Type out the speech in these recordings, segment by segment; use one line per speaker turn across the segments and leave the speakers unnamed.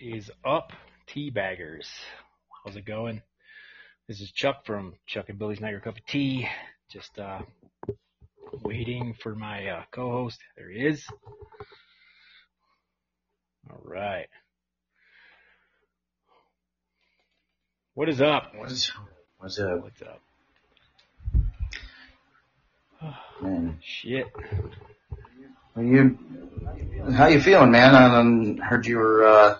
is up, Teabaggers? How's it going? This is Chuck from Chuck and Billy's Not Your Cup of Tea. Just uh, waiting for my uh, co-host. There he is. All right. What is up?
What is what's up,
What's up?
man?
Shit.
Are you how you feeling, man? I um, heard you were uh,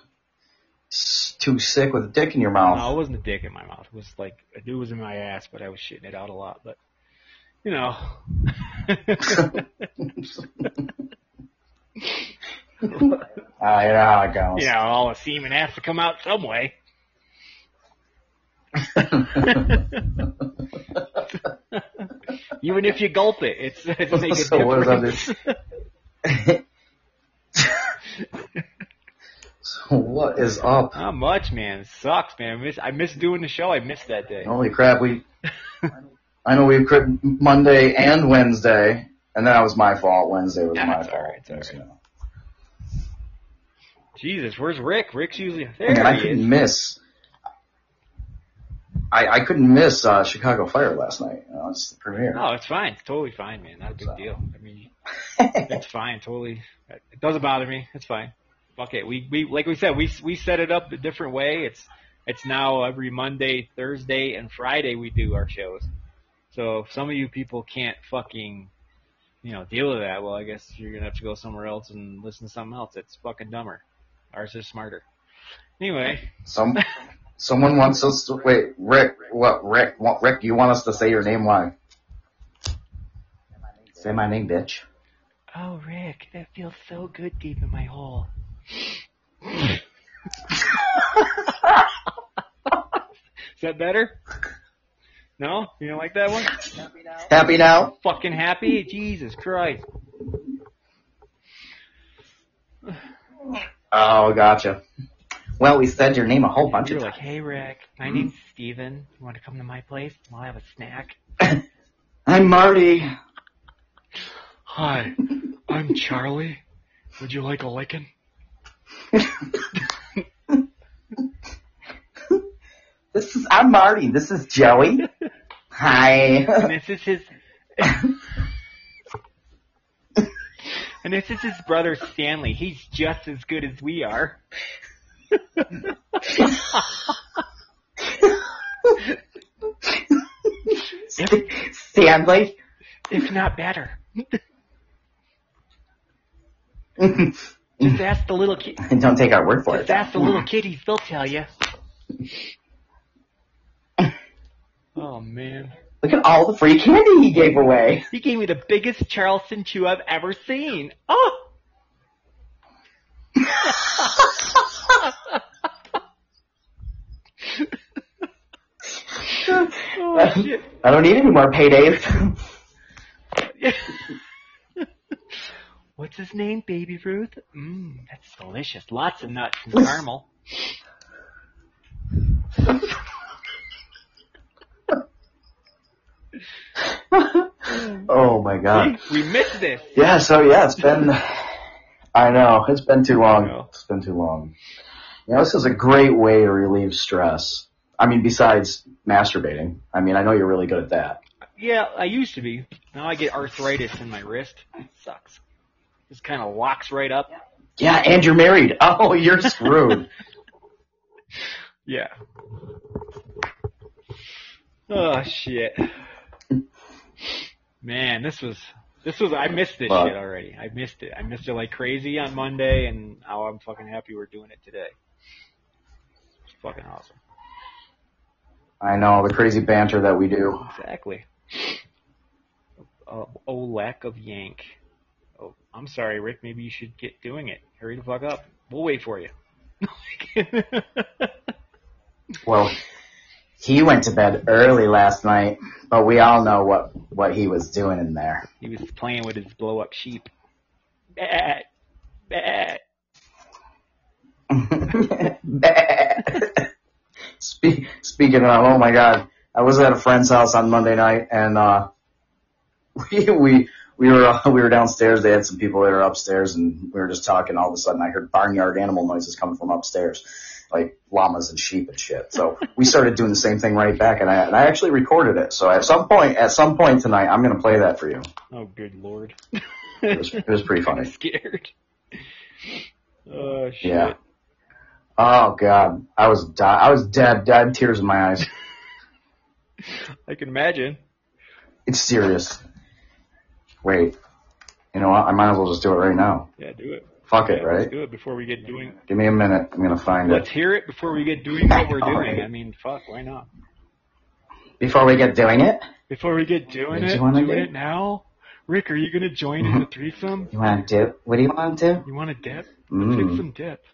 too sick with a dick in your mouth.
No, it wasn't a dick in my mouth. It was like a dude was in my ass, but I was shitting it out a lot. But you know,
you know how it goes.
you know, all the semen has to come out some way. Even if you gulp it, it's it's
So what
difference.
so what is up?
Not much, man. It sucks, man. I miss, I miss doing the show. I missed that day.
Holy crap! We I know we quit Monday and Wednesday, and that was my fault. Wednesday was
Yeah,
my fault.
alright, it's alright.
you know.
Jesus, where's Rick? Rick's usually there.
I I couldn't
is.
miss. I I couldn't miss uh, Chicago Fire last night. You know, it's the premiere.
No, it's fine. It's totally fine, man. Not a big deal. I mean, it's fine. Totally. It doesn't bother me. It's fine. Fuck it. We we like we said we we set it up a different way. It's it's now every Monday, Thursday, and Friday we do our shows. So if some of you people can't fucking you know deal with that, well, I guess you're gonna have to go somewhere else and listen to something else. It's fucking dumber. Ours is smarter. Anyway,
Some someone wants us to wait. Rick, what? Rick, what, Rick, you want us to say your name live? Say my name, bitch.
Oh, Rick, that feels so good deep in my hole. Is that better? No? You don't like that one?
Happy now? Happy now?
Fucking happy? Jesus Christ.
Oh, gotcha. Well, we said your name a whole bunch
You're
of
like, hey, Rick, my mm-hmm. name's Steven. You want to come to my place? We'll have a snack.
I'm Marty.
Hi, I'm Charlie. Would you like a licking?
This is I'm Marty. This is Joey. Hi.
And this is his. and this is his brother Stanley. He's just as good as we are.
Stanley.
If not better.
Don't
Just ask the little kid.
Don't take our word for it.
Just
it.
ask the little kiddies. They'll tell you. Oh man,
Look at all the free candy he gave away.
he gave me the biggest Charleston chew I've ever seen. Oh. oh shit.
I don't need any more paydays.
What's his name? Baby Ruth? Mmm, that's delicious. Lots of nuts and caramel.
oh my god.
We missed this.
Yeah, so yeah, it's been, I know, it's been too long. It's been too long. You know, this is a great way to relieve stress. I mean, besides masturbating. I mean, I know you're really good at that.
Yeah, I used to be. Now I get arthritis in my wrist. It sucks. Just kind of locks right up.
Yeah, and you're married. Oh, you're screwed.
Yeah. Oh shit. Man, this was this was I missed this
Fuck.
shit already. I missed it. I missed it like crazy on Monday, and now I'm fucking happy we're doing it today. It's fucking awesome.
I know, the crazy banter that we do.
Exactly. Uh, oh, lack of yank. Oh, I'm sorry, Rick. Maybe you should get doing it. Hurry the fuck up. We'll wait for you.
Well, he went to bed early last night, but we all know what, what he was doing in there.
he was playing with his blow up sheep. Bah, bah.
Spe- speaking of, oh my god, I was at a friend's house on Monday night and, uh, we, we, we were uh, we were downstairs. They had some people that were upstairs, and we were just talking. All of a sudden, I heard barnyard animal noises coming from upstairs, like llamas and sheep and shit. So we started doing the same thing right back, and I and I actually recorded it. So at some point, at some point tonight, I'm gonna play that for you.
Oh, good lord.
It was, it was pretty
I'm
funny.
scared. Oh shit.
Yeah. Oh god, I was di- I was dead. I had tears in my eyes.
I can imagine.
It's serious. Wait, you know what? I might as well just do it right now.
Yeah, do it.
Fuck it,
Yeah, let's
right?
do it before we get doing.
Give me a minute. I'm gonna find it.
Let's hear it before we get doing what we're doing.
Alright.
I mean, fuck, why not?
Before we get doing it,
Before we get doing
Did
it,
you wanna
doing
do-
it now. Rick, are you gonna join in the threesome?
you want to do? What do you want to
You want a dip?
Mm.
Take some dip.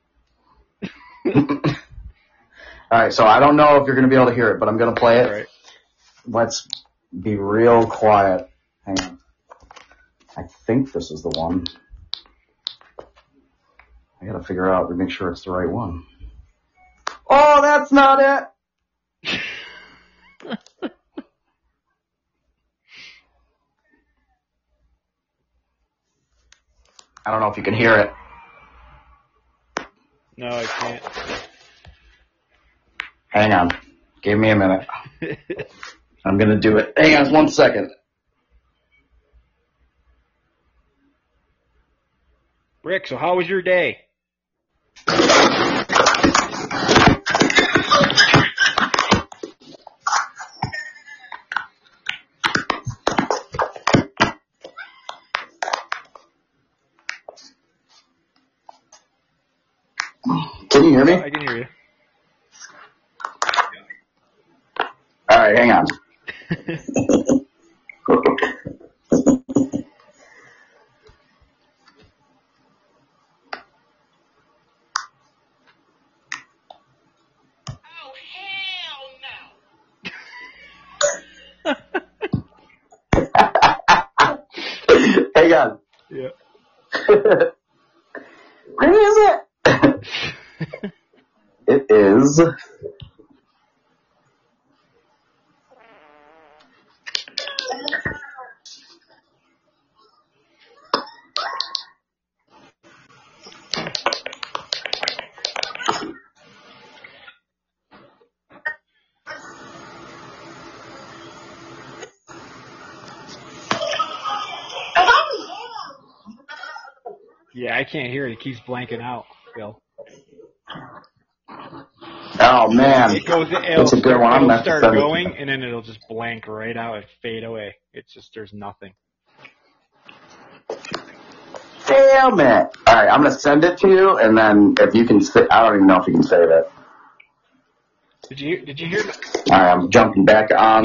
All right. So I don't know if you're gonna be able to hear it, but I'm gonna play it.
All right.
Let's be real quiet. I think this is the one. I gotta figure out to make sure it's the right one. Oh, that's not it. I don't know if you can hear it.
No, I can't.
Hang on. Give me a minute. I'm gonna do it. Hang on one second.
Rick, so how was your day?
Can you hear me?
I can hear you.
Alright, hang on. hang on.
Yeah.
Where is it? it is.
Yeah, I can't hear it. It keeps blanking out, Bill.
Oh man.
It goes. It'll
It's a good one. I'm
it'll
gonna
start going, and then it'll just blank right out and fade away. It's just there's nothing.
Damn it! All right, I'm gonna send it to you, and then if you can, sa- I don't even know if you can save it.
Did you did you hear
All right, I'm jumping back on.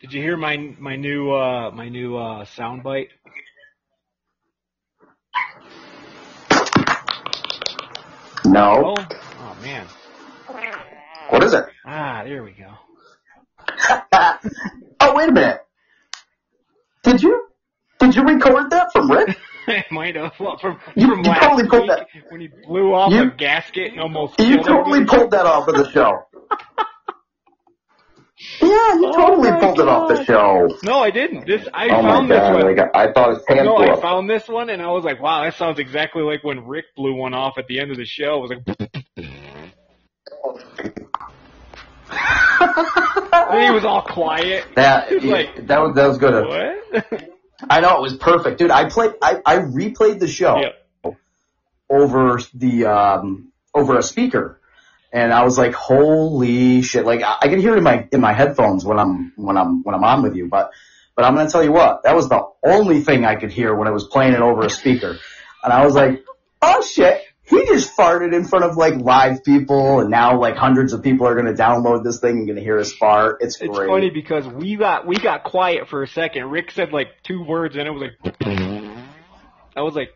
did you hear my my new uh my new uh sound
No,
Oh, oh man.
what is it?
Ah, there we go.
oh wait a minute. Did you did you record that from Rick?
I might have well, from
You-
from
you
last
totally pulled that-
when he blew off
You-
a gasket and almost
You totally pulled that off of the show. Yeah, you
Oh
totally pulled it off the
God.
show.
No, I didn't. This I
Oh
found this
god!
one.
Like, I thought his pants
No, I
up.
found this one and I was like, wow, that sounds exactly like when Rick blew one off at the end of the show. I was like, he was all quiet.
That
It's like-
that was that was good.
What?
I know it was perfect, dude. I played. I I replayed the show.
yeah.
over the um over a speaker and I was like holy shit. Like I, I can hear it in my in my headphones when I'm when I'm when I'm on with you but but I'm gonna tell you what that was the only thing I could hear when I was playing it over a speaker. And I was like oh shit. He just farted in front of like live people and now like hundreds of people are gonna download this thing and gonna hear us fart. It's,
It's
great.
funny because we got we got quiet for a second. Rick said like two words and it was like I was like,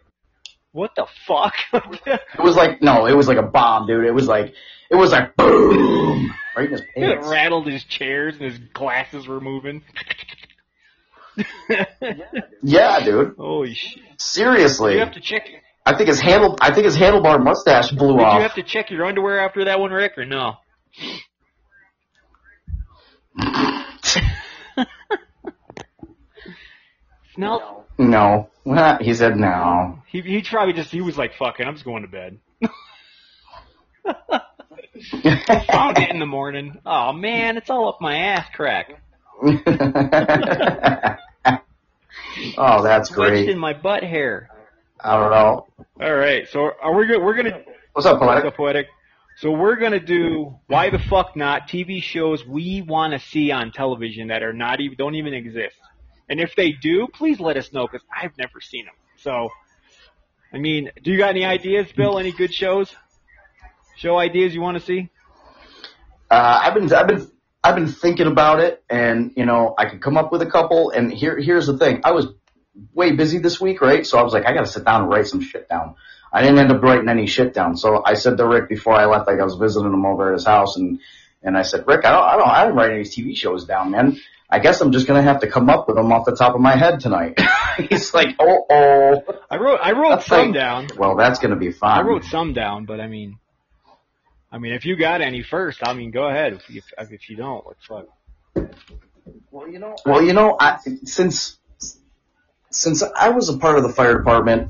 What the fuck?
it was like no it was like a bomb dude it was like it was like boom right in his
it rattled his chairs and his glasses were moving.
yeah dude
Holy shit.
seriously
You have to check
I think his handle I think his handlebar mustache blew
Did
off.
you have to check your underwear after that one, Rick, or no? Smell
No. He said no.
He he probably just he was like fucking. I'm just going to bed. Found it in the morning. Oh man, it's all up my ass crack.
oh, that's great.
in my butt hair.
I don't know.
All right, so are we good? We're gonna
What's up,
What's up, poetic? So we're gonna do why the fuck not TV shows we want to see on television that are not even don't even exist. And if they do, please let us know because I've never seen them. So, I mean, do you got any ideas, Bill? Any good shows? Show ideas you want to see?
Uh, I've been, I've been, I've been thinking about it, and you know, I could come up with a couple. And here, here's the thing: I was way busy this week, right? So I was like, I got to sit down and write some shit down. I didn't end up writing any shit down. So I said to Rick before I left, like I was visiting him over at his house, and and I said, Rick, I don't, I don't, I didn't write any TV shows down, man. I guess I'm just gonna have to come up with them off the top of my head tonight. He's like, oh, oh.
I wrote I wrote
That's
some
like-
down.
Well, that's gonna be fun.
I wrote some down, but I mean, I mean, if you got any first, I mean, go ahead. If you, if, if you don't, what fuck?
Well, you know, well, you know, I, since since I was a part of the fire department,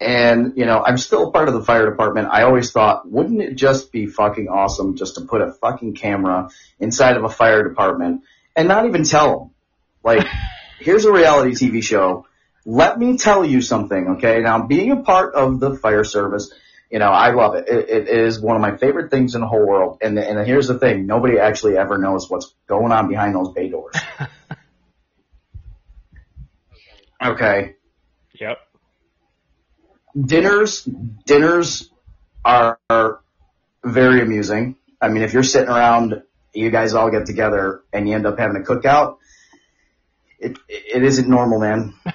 and you know, I'm still a part of the fire department. I always thought, wouldn't it just be fucking awesome just to put a fucking camera inside of a fire department and not even tell them, like, here's a reality TV show. Let me tell you something, okay? Now, being a part of the fire service, you know, I love it. It, it is one of my favorite things in the whole world. And, and here's the thing. Nobody actually ever knows what's going on behind those bay doors. Okay.
Yep.
Dinners, dinners are, are very amusing. I mean, if you're sitting around, you guys all get together and you end up having a cookout, it, it isn't normal, man.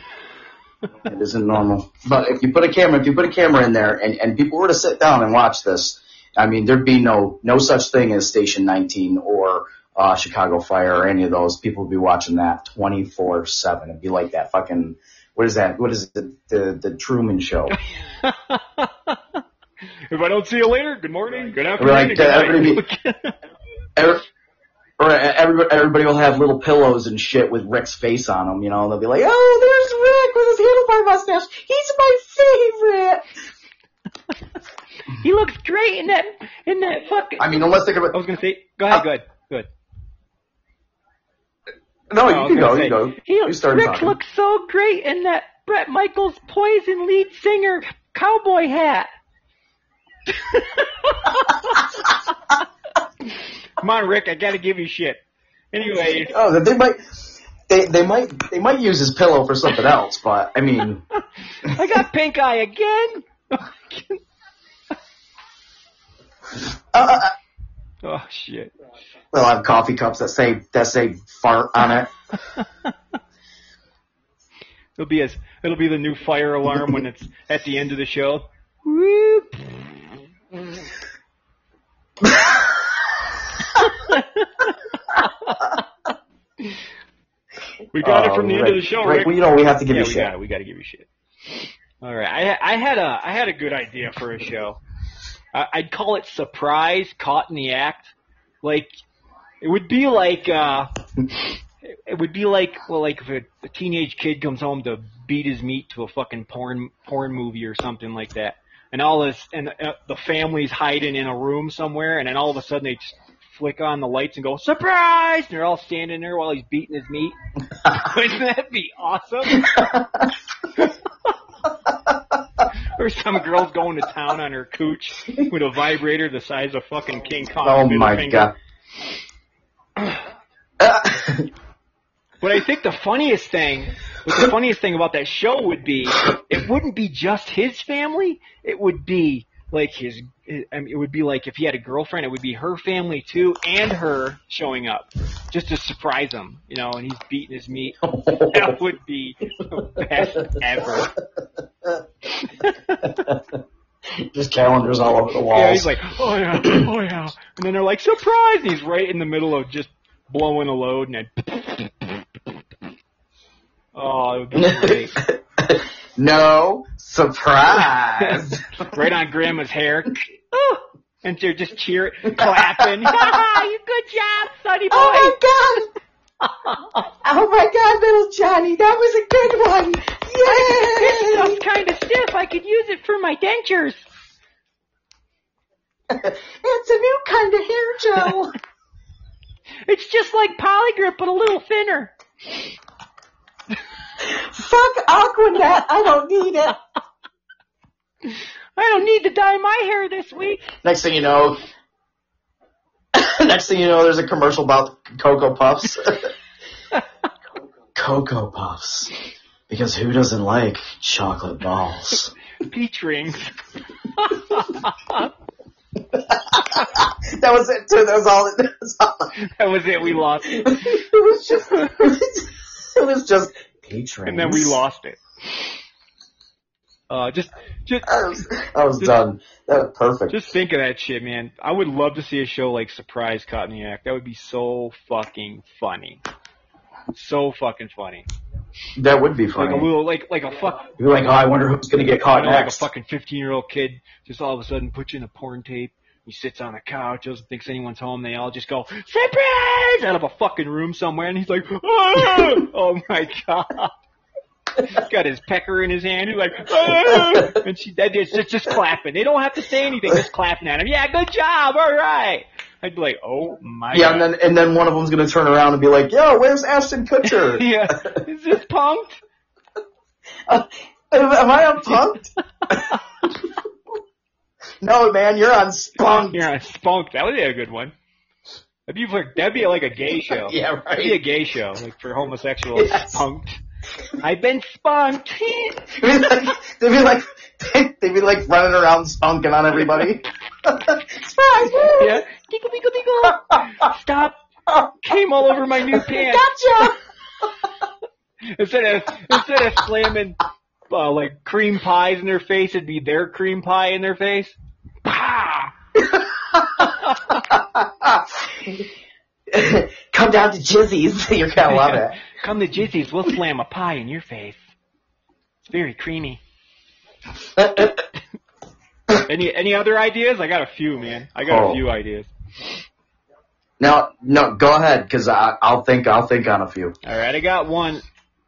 It isn't normal. But if you put a camera, if you put a camera in there and, and people were to sit down and watch this, I mean, there'd be no, no such thing as Station 19 or, uh, Chicago Fire or any of those. People would be watching that 24-7. It'd be like that fucking, what is that? What is it? The, the, the Truman Show.
if I don't see you later, good morning, good afternoon,
Right,
and good
everybody
night.
Every, or everybody, everybody will have little pillows and shit with Rick's face on them, you know. They'll be like, "Oh, there's Rick with his handlebar mustache. He's my favorite."
he looks great in that in that fucking.
I mean, unless they're
I
gonna.
was gonna say, go ahead, go ahead, good.
No, oh,
I
you can go.
say,
You go.
He,
You started
Rick
talking.
looks so great in that Bret Michaels Poison lead singer cowboy hat. Come on, Rick, I gotta give you shit. Anyway,
Oh, they might. They they might they might use his pillow for something else, but I mean,
I got pink eye again.
uh,
oh shit.
they'll have coffee cups that say that say fart on it.
It'll be as it'll be the new fire alarm when it's at the end of the show. We got it from the
Oh,
end of the show,
right?
Rick.
well, you know we have to give
yeah,
you
we
shit.
got it. We got to give you shit. All right, I I had a I had a good idea for a show. I, I'd call it surprise caught in the act. Like it would be like uh it would be like well like if a, a teenage kid comes home to beat his meat to a fucking porn porn movie or something like that. And all this and uh, the family's hiding in a room somewhere and then all of a sudden they just flick on the lights and go surprise and they're all standing there while he's beating his meat. Wouldn't that be awesome? or some girl's going to town on her cooch with a vibrator the size of fucking King Kong.
Oh my
finger.
god.
But I think the funniest thing, the funniest thing about that show would be, it wouldn't be just his family. It would be like his. I mean, it would be like if he had a girlfriend, it would be her family too, and her showing up just to surprise him. You know, and he's beating his meat. That would be the best ever.
Just calendars all over the walls.
Yeah, he's like, oh yeah, oh yeah, and then they're like, surprise! And he's right in the middle of just blowing a load, and then. Oh, it would be great.
No surprise.
right on grandma's hair. And they're just cheering, clapping. you good job, sonny boy.
oh my god! Oh my god, little Johnny, that was a good one.
This stuff's kind of stiff. I could use it for my dentures.
it's a new kind of hair gel.
It's just like Poligrip, but a little thinner.
Fuck Aquanet. I don't need it.
I don't need to dye my hair this week.
Next thing you know, next thing you know, there's a commercial about Cocoa Puffs. Cocoa Puffs. Because who doesn't like chocolate balls?
Peach rings.
that was it too. That was all. That was, all.
That was it. We lost it.
it was just. It was just peach rings.
And then we lost it. Uh, just, just,
I was, I was done. That was perfect.
just think of that shit, man. I would love to see a show like Surprise Caught in the Act. That would be so fucking funny. So fucking funny.
that would be
Like
funny.
a little, like, like a fuck,
You're be like, oh, I wonder who's gonna get
I
caught
know, like a fucking 15 year old kid just all of a sudden puts you in a porn tape. He sits on a couch, doesn't think anyone's home. They all just go, surprise! Out of a fucking room somewhere and he's like, "Ah!" oh my god. He's got his pecker in his hand. He's like, "Ah!" and she, that is just, just clapping. They don't have to say anything, just clapping at him. Yeah, good job. All right. I'd be like, oh my god
yeah,
god.
and then and then one of them's gonna turn around and be like, "Yo, where's Ashton Kutcher?
yeah. Is this punked?
Uh, am I on Punked? No, man, you're on Spunked.
You're on Spunk. That would be a good one. That'd be like that'd be like a gay show.
Yeah, right.
That'd be a gay show, like for homosexuals.
Yes.
Spunked. I've been spunked.
They'd be like, they'd be like, they'd be like running around spunking on everybody. Woo!
yeah. Tinkle, tinkle, tinkle. Stop. Came all over my new pants.
Gotcha.
Instead of instead of slamming uh, like cream pies in their face, it'd be their cream pie in their face.
Come down to Jizzy's. You're gonna love it.
Come to Jizzy's, we'll slam a pie in your face. It's very creamy. Any any other ideas? I got a few, man. I got
Oh.
a few ideas.
no, no, go ahead, because I'll think. I'll think on a few.
All right, I got one.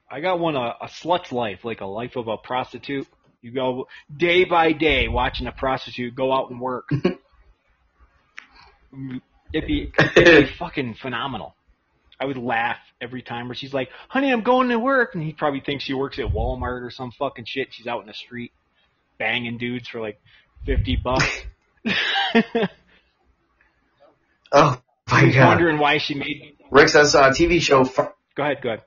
I got one. A, a slut's life, like a life of a prostitute. You go day by day watching a prostitute go out and work. it'd, be, it'd be fucking phenomenal. I would laugh every time where she's like, "Honey, I'm going to work," and he probably thinks she works at Walmart or some fucking shit. She's out in the street banging dudes for like fifty bucks.
Oh my god.
wondering why she made.
Rick says uh, TV show.
Go ahead, go ahead.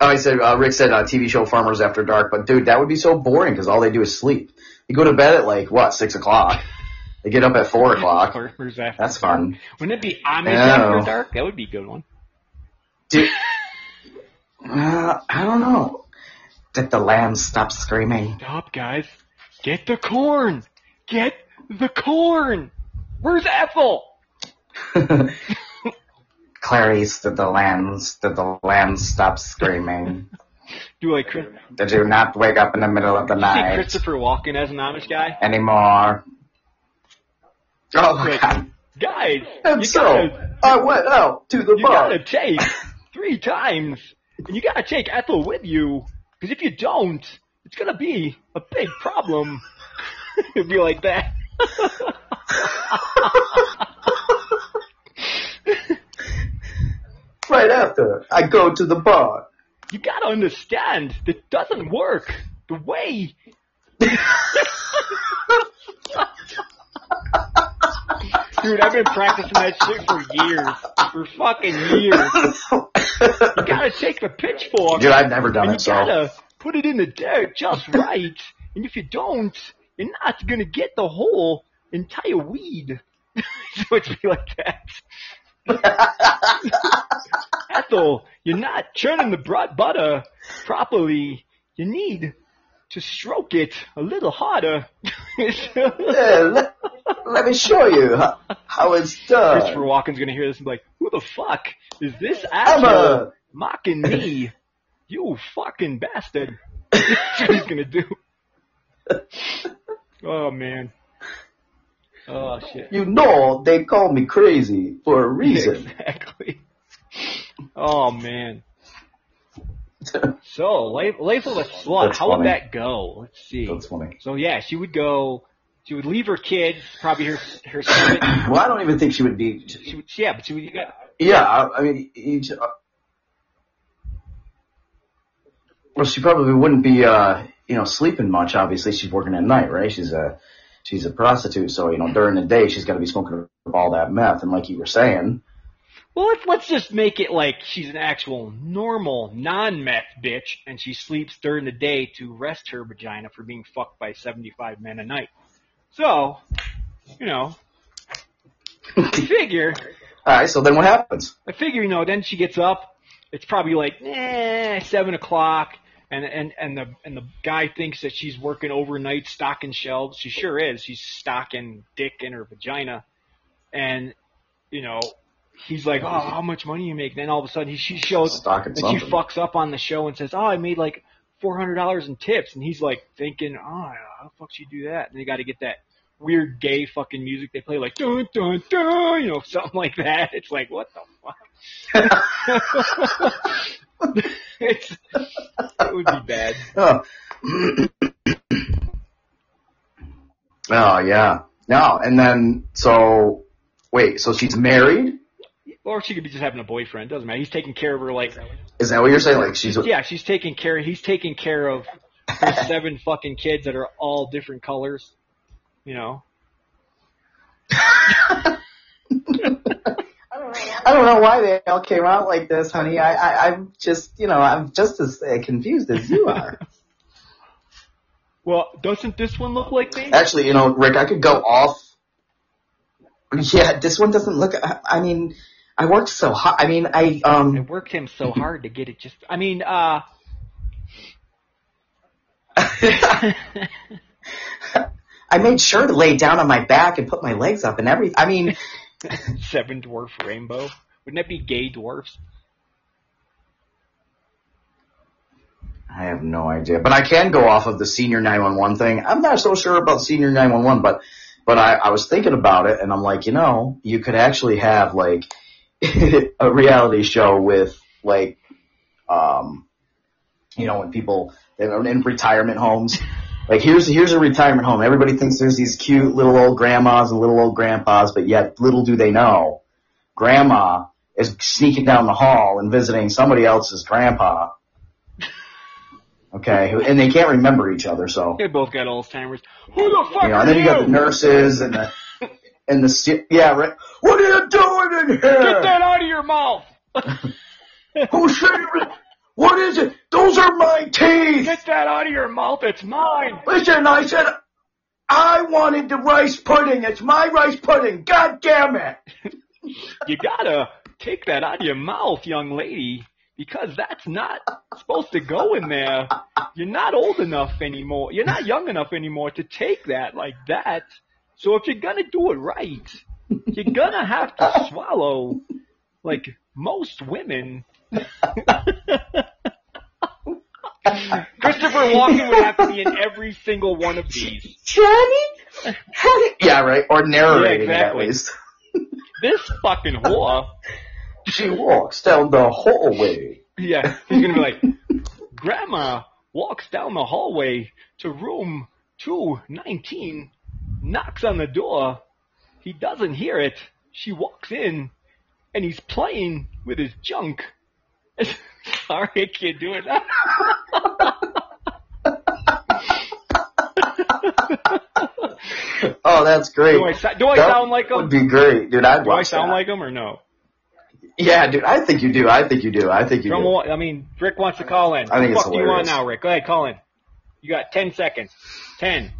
I said uh, Rick said uh, TV show Farmers After Dark, but dude, that would be so boring because all they do is sleep. You go to bed at like what six o'clock. They get up at four o'clock.
Farmers after
That's fun.
Wouldn't it be Amish after dark? That would be a good one.
Dude, uh, I don't know. Did the lamb stop screaming?
Stop, guys. Get the corn. Get the corn. Where's Ethel?
Clarice, did the lambs, did the lambs stop screaming?
Do Chris-
Did you not wake up in the middle of the
you see
night
Christopher Walken as an Amish guy?
anymore? Oh my god.
guys,
And
you
so,
gotta,
I went out to the
you
bar.
gotta take three times, and you gotta take Ethel with you, because if you don't, it's gonna be a big problem. It'd be like that.
Right after, I go to the bar.
you gotta understand, that doesn't work. The way Dude, I've been practicing that shit for years. For fucking years. You gotta take the pitchfork.
Dude, I've never done
and
it,
you
so.
gotta put it in the dirt just right. and if you don't, you're not gonna get the whole entire weed. so it's be like that. Ethel, you're not churning the broad butter properly. You need to stroke it a little harder.
Yeah, let, let me show you how, how it's done. Christopher.
Walken's gonna hear this and be like, "Who the fuck is this asshole mocking me? You fucking bastard!" That's what he's gonna do. Oh man. Oh shit.
You know they call me crazy for a reason.
Exactly. Oh man. So, La- Laisel the slut,
That's
how
funny.
would that go? Let's see.
That's funny.
So yeah, she would go. She would leave her kids, probably her her.
Well, I don't even think she would be.
She would, yeah, but she would. Yeah,
Yeah, I, I mean, each, uh, well, she probably wouldn't be, uh, you know, sleeping much. Obviously, she's working at night, right? She's a, she's a prostitute, so you know, during the day, she's got to be smoking all that meth. And like you were saying,
Well, let's let's just make it like she's an actual normal non-meth bitch, and she sleeps during the day to rest her vagina for being fucked by seventy-five men a night. So, you know, I figure,
all right. So then, what happens?
I figure, you know, then she gets up. It's probably like eh, seven o'clock, and and and the and the guy thinks that she's working overnight stocking shelves. She sure is. She's stocking dick in her vagina, and you know, he's like, "Oh, how much money you make?" Then all of a sudden, he she shows
Stocking
and she fucks up on the show and says, "Oh, I made like four hundred dollars in tips," and he's like thinking, "Oh, how the fuck she do that?" And they got to get that weird gay fucking music they play, like dun dun dun, you know, something like that. It's like, what the fuck? it would be bad.
Oh. oh yeah. No, and then so wait, so she's married?
Or she could be just having a boyfriend. Doesn't matter. He's taking care of her. Like,
Is that what you're saying? Like she's
yeah, she's taking care. He's taking care of her seven fucking kids that are all different colors. You know.
I don't know why they all came out like this, honey. I, I I'm just you know I'm just as uh, confused as you are.
Well, doesn't this one look like me?
Actually, you know, Rick, I could go off. Yeah, this one doesn't look. I, I mean, I worked so hard. I mean, I um.
I
um.
worked him so hard to get it. Just, I mean, uh,
I made sure to lay down on my back and put my legs up and everything. I mean,
seven dwarf rainbow. Wouldn't that be gay dwarfs?
I have no idea, but I can go off of the senior 911 thing. I'm not so sure about senior 911, but but I, I was thinking about it, and I'm like, you know, you could actually have like a reality show with like, um, you know, when people they're in retirement homes. Like here's here's a retirement home. Everybody thinks there's these cute little old grandmas and little old grandpas, but yet little do they know, grandma is sneaking down the hall and visiting somebody else's grandpa. Okay, who- and they can't remember each other, so
They both got Alzheimer's. Who the fuck
you know. And then you got the nurses and the and the yeah, right. What are you doing in here?
Get that out of your mouth!
Who's shaving? What is it? Those are my teeth.
Get that out of your mouth! It's mine.
Listen, I said I wanted the rice pudding. It's my rice pudding. God damn it!
You gotta take that out of your mouth, young lady, because that's not supposed to go in there. You're not old enough anymore. You're not young enough anymore to take that like that. So if you're gonna do it right, you're gonna have to swallow like most women. Christopher Walken would have to be in every single one of these.
Johnny, yeah, right. Or narrating
Yeah,
it
exactly.
at least.
This fucking whore.
She walks down the hallway.
Yeah, he's gonna be like, Grandma walks down the hallway to room 219, knocks on the door. He doesn't hear it. She walks in, and he's playing with his junk. Sorry, I can't do it.
Oh, that's great.
do I, do I
That
sound like him?
would be great, dude. I'd
Do I sound
that.
like him or no?
Yeah, dude. I think you do. I think you do. I think you do.
I mean, Rick wants to call in.
I think
what
it's
fuck do you want now, Rick? Go ahead, call in. You got 10 seconds. 10.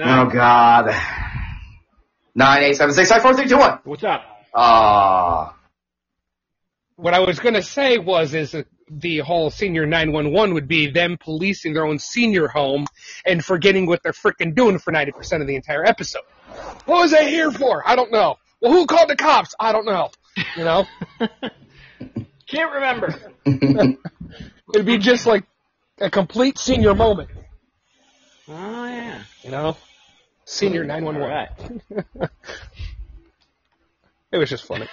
Oh
9.
God. Nine eight seven six five four three two one.
What's up?
Ah.
What I was going to say was, is the whole senior 911 would be them policing their own senior home and forgetting what they're freaking doing for 90% of the entire episode. What was I here for? I don't know. Well, who called the cops? I don't know. You know?
Can't remember.
It'd be just like a complete senior moment.
Oh, yeah.
You know? Senior 911.
All right.
It was just funny.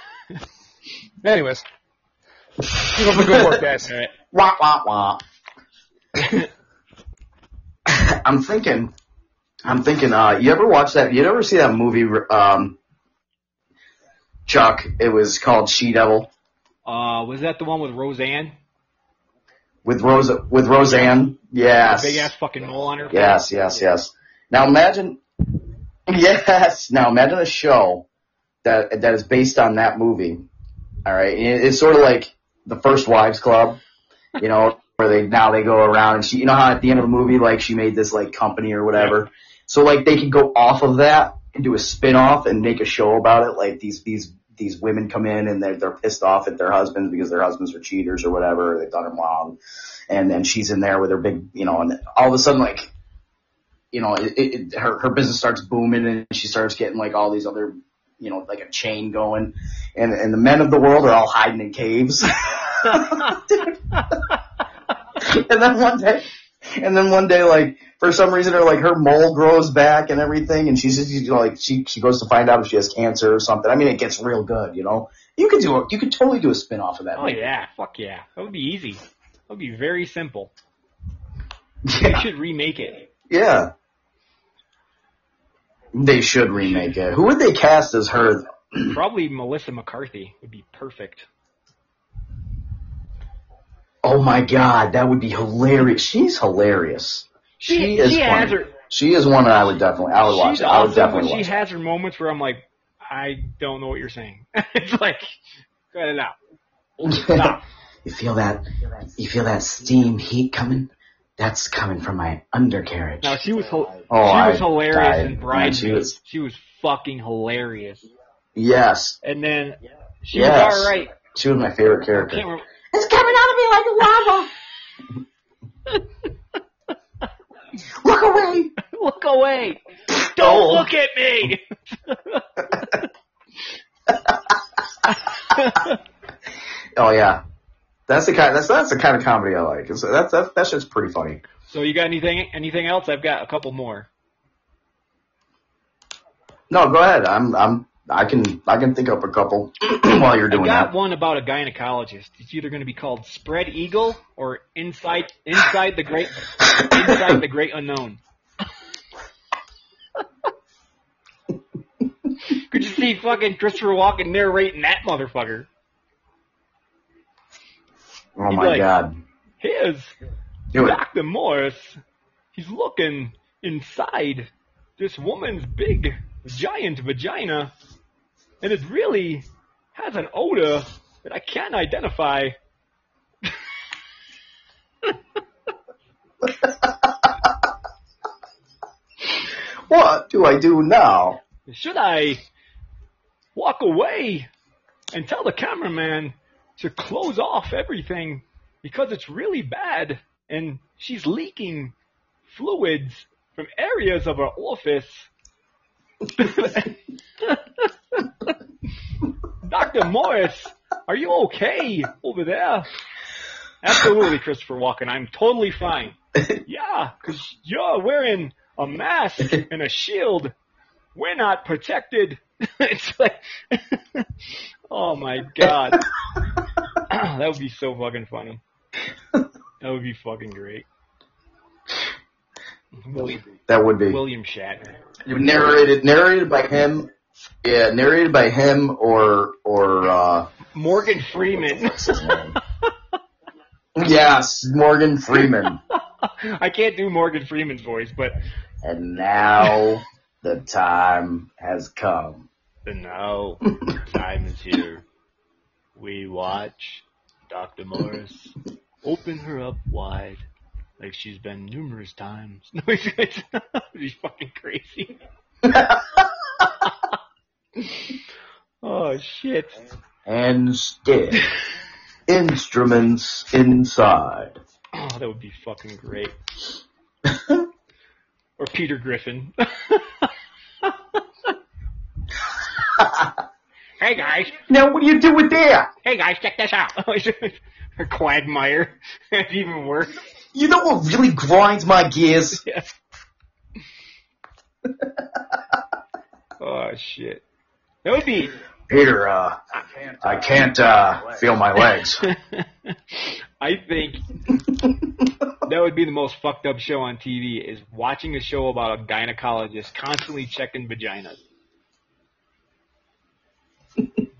Anyways. Keep up the good work, guys.
All right.
Wah wah wah. I'm thinking, I'm thinking. Uh, you ever watch that? You ever see that movie? Um, Chuck. It was called She Devil
Uh, was that the one with Roseanne?
with Rose with Roseanne. Yes.
Big ass fucking mole on her. face?
Yes, yes, yes. Now imagine, yes. Now imagine a show that that is based on that movie. All right, it's sort of like the First Wives Club, you know, where they now they go around and she, you know how at the end of the movie, like she made this like company or whatever. So like they could go off of that and do a spin off and make a show about it. Like these these these women come in and they're they're pissed off at their husbands because their husbands are cheaters or whatever, or they've done them wrong, and then she's in there with her big, you know, and all of a sudden like you know, it, it, it- her her business starts booming and she starts getting like all these other, you know, like a chain going, and and the men of the world are all hiding in caves. and then one day, and then one day, like for some reason, her like her mole grows back and everything, and she's just you know, like she she goes to find out if she has cancer or something. I mean, it gets real good, you know. You could do a, you could totally do a spin off of that.
Oh
movie.
yeah, fuck yeah. That would be easy. That would be very simple. They
yeah,
should remake it.
yeah. They should remake it. Who would they cast as her?
Probably Melissa McCarthy would be perfect.
Oh my god, that would be hilarious. She's hilarious. She, is
she
funny.
has her.
She is one that I would definitely, I would watch. It. I would definitely
she has her moments where I'm like, I don't know what you're saying. it's like, cut it out. Stop.
you feel that? You feel that steam heat coming? That's coming from my undercarriage.
Now she was hil-
Oh,
she
I
was hilarious
died.
in
Man,
Bridesmaids.
she was-
she was fucking hilarious.
Yes,
And then she
Yes.
was all right.
she was my favorite character. It's coming out of me like lava. Look away!
Look away! Don't
Oh.
look at me!
Oh yeah, that's the kind. That's that's the kind of comedy I like. It's, that's that's that shit's pretty funny.
so you got anything? Anything else? I've got a couple more.
No, go ahead. I'm I'm I can I can think up a couple while you're doing that.
I got
that.
one about a gynecologist. It's either going to be called Spread Eagle or Inside Inside the Great Inside the Great Unknown. Could you see fucking Christopher Walken narrating that motherfucker?
Oh my
like-
god,
Here's
do it.
Dr. Morris. He's looking inside this woman's big, giant vagina, and it really has an odor that I can't identify.
What do I do now?
Should I walk away and tell the cameraman to close off everything because it's really bad and she's leaking fluids from areas of her office? Dr. Morris, are you okay over there? Absolutely, Christopher Walken. I'm totally fine. Yeah, because you're wearing a mask and a shield. We're not protected. it's like, oh my god. that would be so fucking funny. That would be fucking great. William,
That would be
William Shatner.
narrated narrated by him. Yeah, narrated by him or or uh
Morgan Freeman.
what's his name? yes, Morgan Freeman.
I can't do Morgan Freeman's voice, but
And now the time has come.
And now time is here. We watch Dr. Morris open her up wide like she's been numerous times. No, it's, it's he's fucking crazy. oh shit.
and still instruments inside.
Oh, that would be fucking great. or Peter Griffin. hey guys,
Now what do you do with that?
hey guys, check this out. or Quagmire. That's even worse.
You know what really grinds my gears?
Yeah. oh shit. That would be
Peter, uh, I can't uh, feel my legs.
I think that would be the most fucked up show on TV is watching a show about a gynecologist constantly checking vaginas.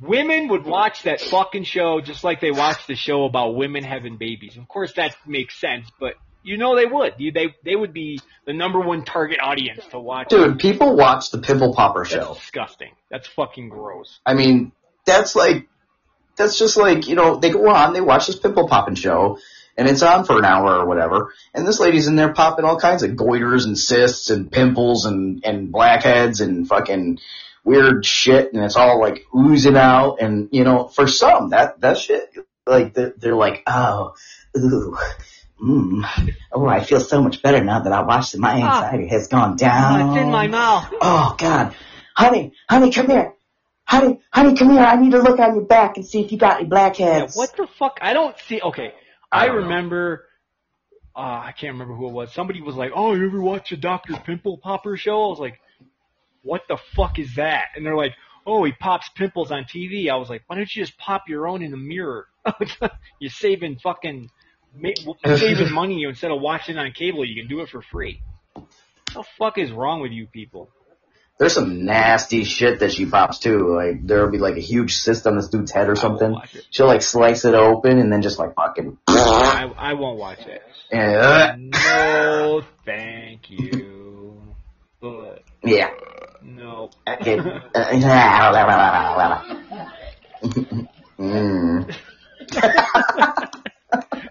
Women would watch that fucking show just like they watch the show about women having babies. Of course, that makes sense, but you know they would. You, they they would be the number one target audience to watch.
Dude, people watch the Pimple Popper
That's
show.
disgusting. That's fucking gross.
I mean, that's like, that's just like, you know, they go on, they watch this pimple popping show, and it's on for an hour or whatever, and this lady's in there popping all kinds of goiters and cysts and pimples and, and blackheads and fucking weird shit, and it's all like oozing out, and you know, for some, that, that shit, like, they're, they're like, oh, ooh, mm, oh, I feel so much better now that I watched it. My anxiety has gone down.
It's in my mouth.
Oh God, honey, honey, come here. Honey, honey, come here. I need to look on your back and see if you got any
Yeah,
blackheads.
what the fuck? I don't see. Okay,
I
I, remember. Uh, I can't remember who it was. Somebody was like, "Oh, you ever watch a Doctor Pimple Popper show?" I was like, "What the fuck is that?" And they're like, "Oh, he pops pimples on TV." I was like, "Why don't you just pop your own in the mirror? You're saving fucking, saving money instead of watching it on cable. You can do it for free." What the fuck is wrong with you people?
There's some nasty shit that she pops too. Like there'll be like a huge cyst on this dude's head or something. She'll like slice it open and then just like fucking.
I, I won't watch it.
And,
No, thank you. But
yeah.
No.
Okay. mm.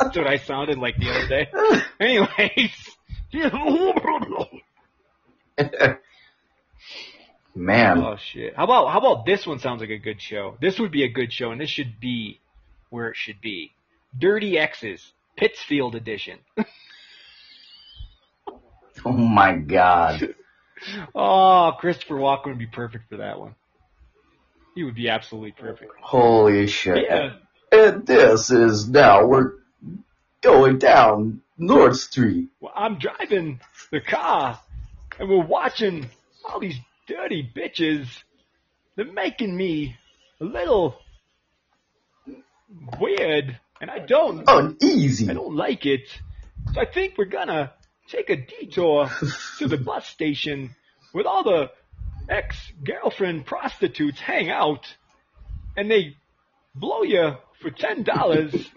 That's what I sounded like the other day. Anyways.
Man,
oh shit. How about how about this one sounds like a good show? This would be a good show and this should be where it should be. Dirty X's, Pittsfield edition.
oh my god.
Oh, Christopher Walken would be perfect for that one. He would be absolutely perfect.
Holy shit.
Yeah.
And this is now we're going down North Street.
Well, I'm driving the car and we're watching all these dirty bitches. They're making me a little weird and I don't,
Uneasy.
I don't like it. So I think we're gonna take a detour to the bus station with all the ex-girlfriend prostitutes hang out and they blow you for ten dollars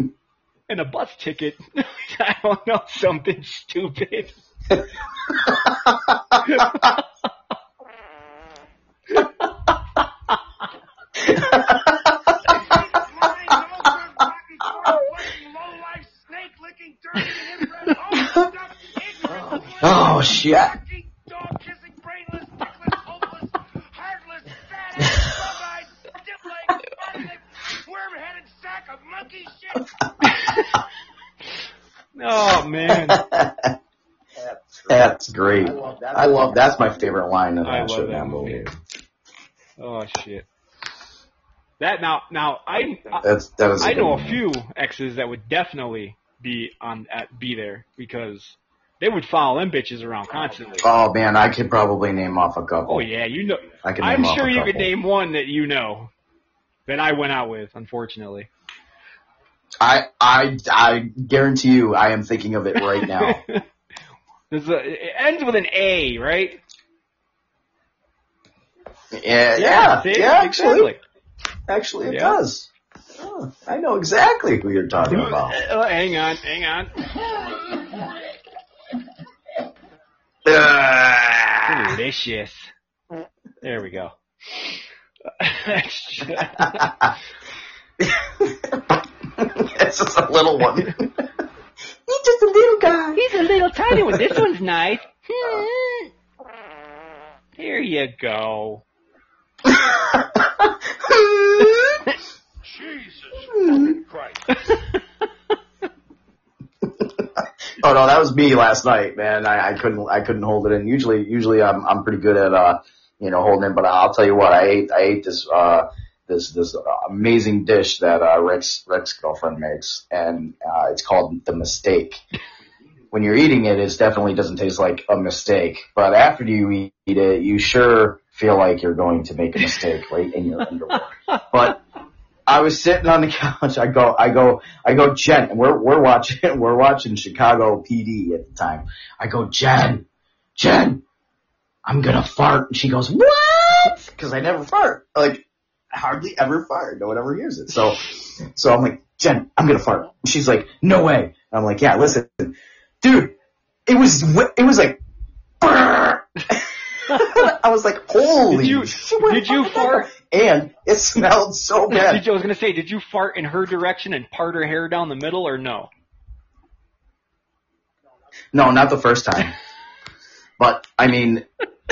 and a bus ticket. I don't know, something stupid.
Oh shit.
Oh man,
That's great. I love that's my favorite line in
I
that,
love
show,
that
that
movie.
movie.
oh shit. That now, now I I,
That's that was.
I
good
know a few exes that would definitely be on at be there because they would follow them bitches around constantly.
Oh man, I could probably name off a couple.
Oh yeah, you know.
I can
I'm sure you could name one that you know that I went out with. Unfortunately,
I I I guarantee you, I am thinking of it right now.
A, it ends with an A, right?
yeah, yeah,
see?
yeah. Actually, actually, it
Yeah.
does. Oh, I know exactly who you're talking about.
Uh, hang on, hang on. Delicious. There we go.
it's just a little one. He's just a little guy.
He's a little tiny one. This one's nice. Here you go. Hmm.
Oh no, that was me last night, man. I, I couldn't, I couldn't hold it in. Usually, usually I'm, I'm pretty good at, uh, you know, holding in. But I'll tell you what, I ate, I ate this, uh, this, this amazing dish that uh, Rick's, Rick's girlfriend makes, and uh, it's called the mistake. When you're eating it, it definitely doesn't taste like a mistake. But after you eat it, you sure feel like you're going to make a mistake right in your underwear. But I was sitting on the couch. I go, I go, I go, Jen. And we're we're watching we're watching Chicago PD at the time. I go, Jen, Jen, I'm gonna fart. And she goes, what? Because I never fart. Like hardly ever fart. No one ever hears it. So, so I'm like, Jen, I'm gonna fart. And she's like, no way. And I'm like, yeah, listen, dude. It was it was like. I was like, holy
Did you-
shit,
did you
fuck did that
fart?
And it smelled so bad.
Did you, I was gonna say, did you fart in her direction and part her hair down the middle, or no?
No, not the first time. but I mean,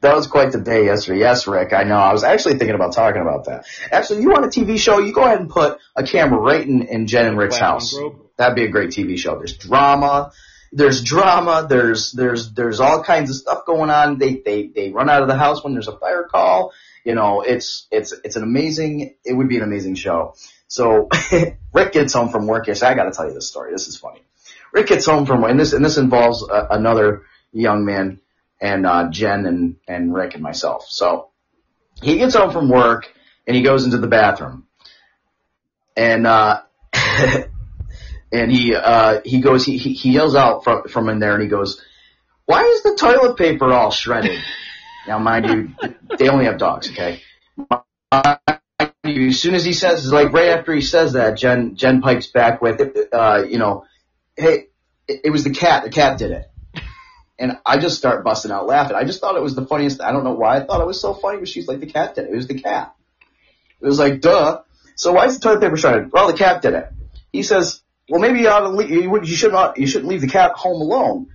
that was quite the day yesterday. Yes, Rick, I know. I was actually thinking about talking about that. Actually, you want a TV show? You go ahead and put a camera right in, in Jen and Rick's house. That'd be a great TV show. There's drama. There's drama. There's there's there's all kinds of stuff going on. They they they run out of the house when there's a fire call. You know, it's it's it's an amazing. It would be an amazing show. So Rick gets home from work yesterday. I got to tell you this story. This is funny. Rick gets home from work, and this and this involves uh, another young man and uh, Jen and and Rick and myself. So he gets home from work and he goes into the bathroom and uh and he uh he goes he he yells out from from in there and he goes why is the toilet paper all shredded now mind you they only have dogs okay Mind you, as soon as he says like right after he says that jen jen pipes back with uh you know hey it, it was the cat the cat did it and I just start busting out laughing. I just thought it was the funniest. I don't know why I thought it was so funny, but she's like, the cat did it. It was the cat. It was like, duh. So why is the toilet paper shredded? Well, the cat did it. He says, well, maybe you ought to leave, you, you should not, you shouldn't leave the cat home alone.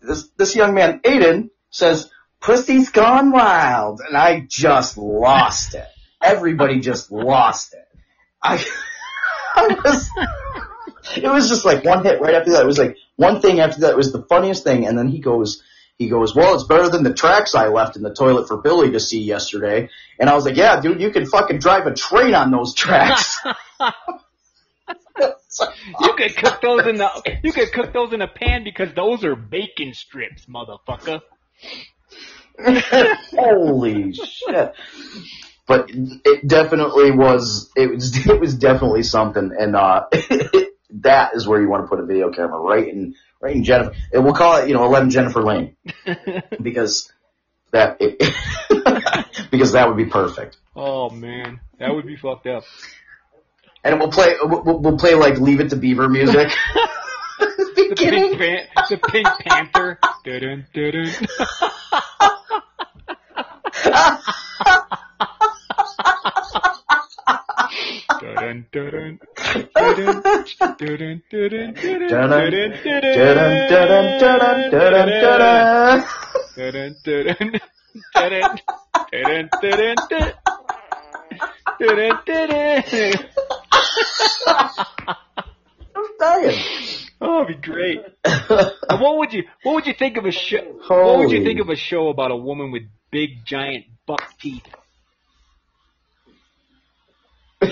This, this young man, Aiden, says, pussy's gone wild. And I just lost it. Everybody just lost it. I, I was, it was just like one hit right after that. It was like one thing after that was the funniest thing. And then he goes, he goes, well, it's better than the tracks I left in the toilet for Billy to see yesterday. And I was like, yeah, dude, you can fucking drive a train on those tracks.
You could cook those in the you could cook those in a pan because those are bacon strips, motherfucker.
Holy shit. But it definitely was, it was, it was definitely something. And, uh, that is where you want to put a video camera, right in, right in Jennifer. And we'll call it, you know, 11 Jennifer Lane. because that, it, because that would be perfect.
oh man, that would be fucked up.
And we'll play, we'll, we'll play like Leave It to Beaver music.
The pink, pan- the pink panther. Dun, dun, dun. Dun, dun, dun. Dun, dun, dun,
I'm dying.
Oh, it'd be great. And what would you What would you think of a show? What would you think of a show about a woman with big, giant buck teeth?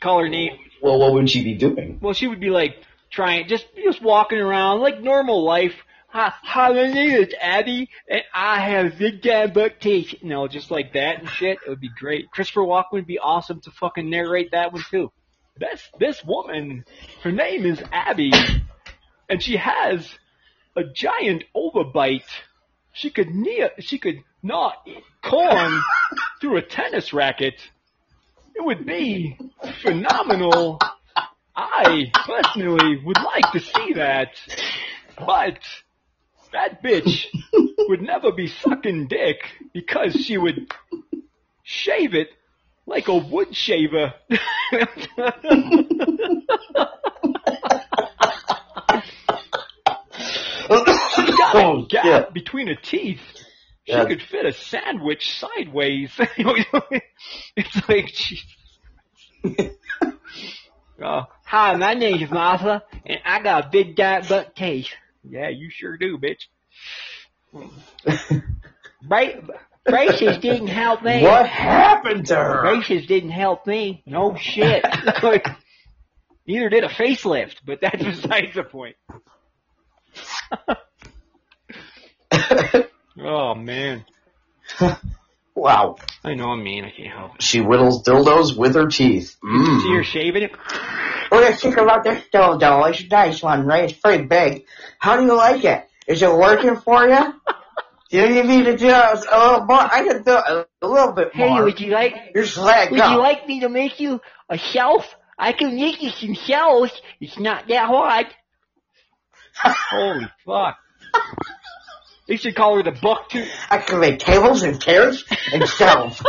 Call her name.
Well, what would she be doing?
Well, she would be like trying, just just walking around like normal life. Hi, hi, my name is Abby, and I have big giant buck teeth. You know, just like that and shit. It would be great. Christopher Walken would be awesome to fucking narrate that one too. This this woman, her name is Abby, and she has a giant overbite. She could knee, she could gnaw corn through a tennis racket. It would be phenomenal. I personally would like to see that, but that bitch would never be sucking dick because she would shave it like a wood shaver.
oh,
gap
shit.
between her teeth. She
Yeah.
could fit a sandwich sideways. it's like she. Uh, hi, my name is Martha, and I got a big giant butt teeth. Yeah, you sure do, bitch. Bra- braces didn't help me.
What happened to her?
Braces didn't help me. No shit. Neither did a facelift, but that's besides the point. oh man.
Wow.
I know I'm mean. I can't help it.
She whittles dildos with her teeth.
You see her
Mm.
shaving it?
We're gonna think about this dildo. It's a nice one, right? It's pretty big. How do you like it? Is it working for you? Do you need to do a little more? I can do a, little bit more.
Hey, would you like
Just let
would you like me to make you a shelf? I can make you some shelves. It's not that hard.
Holy fuck. They should call her the buck tooth.
I can make tables and chairs and shelves.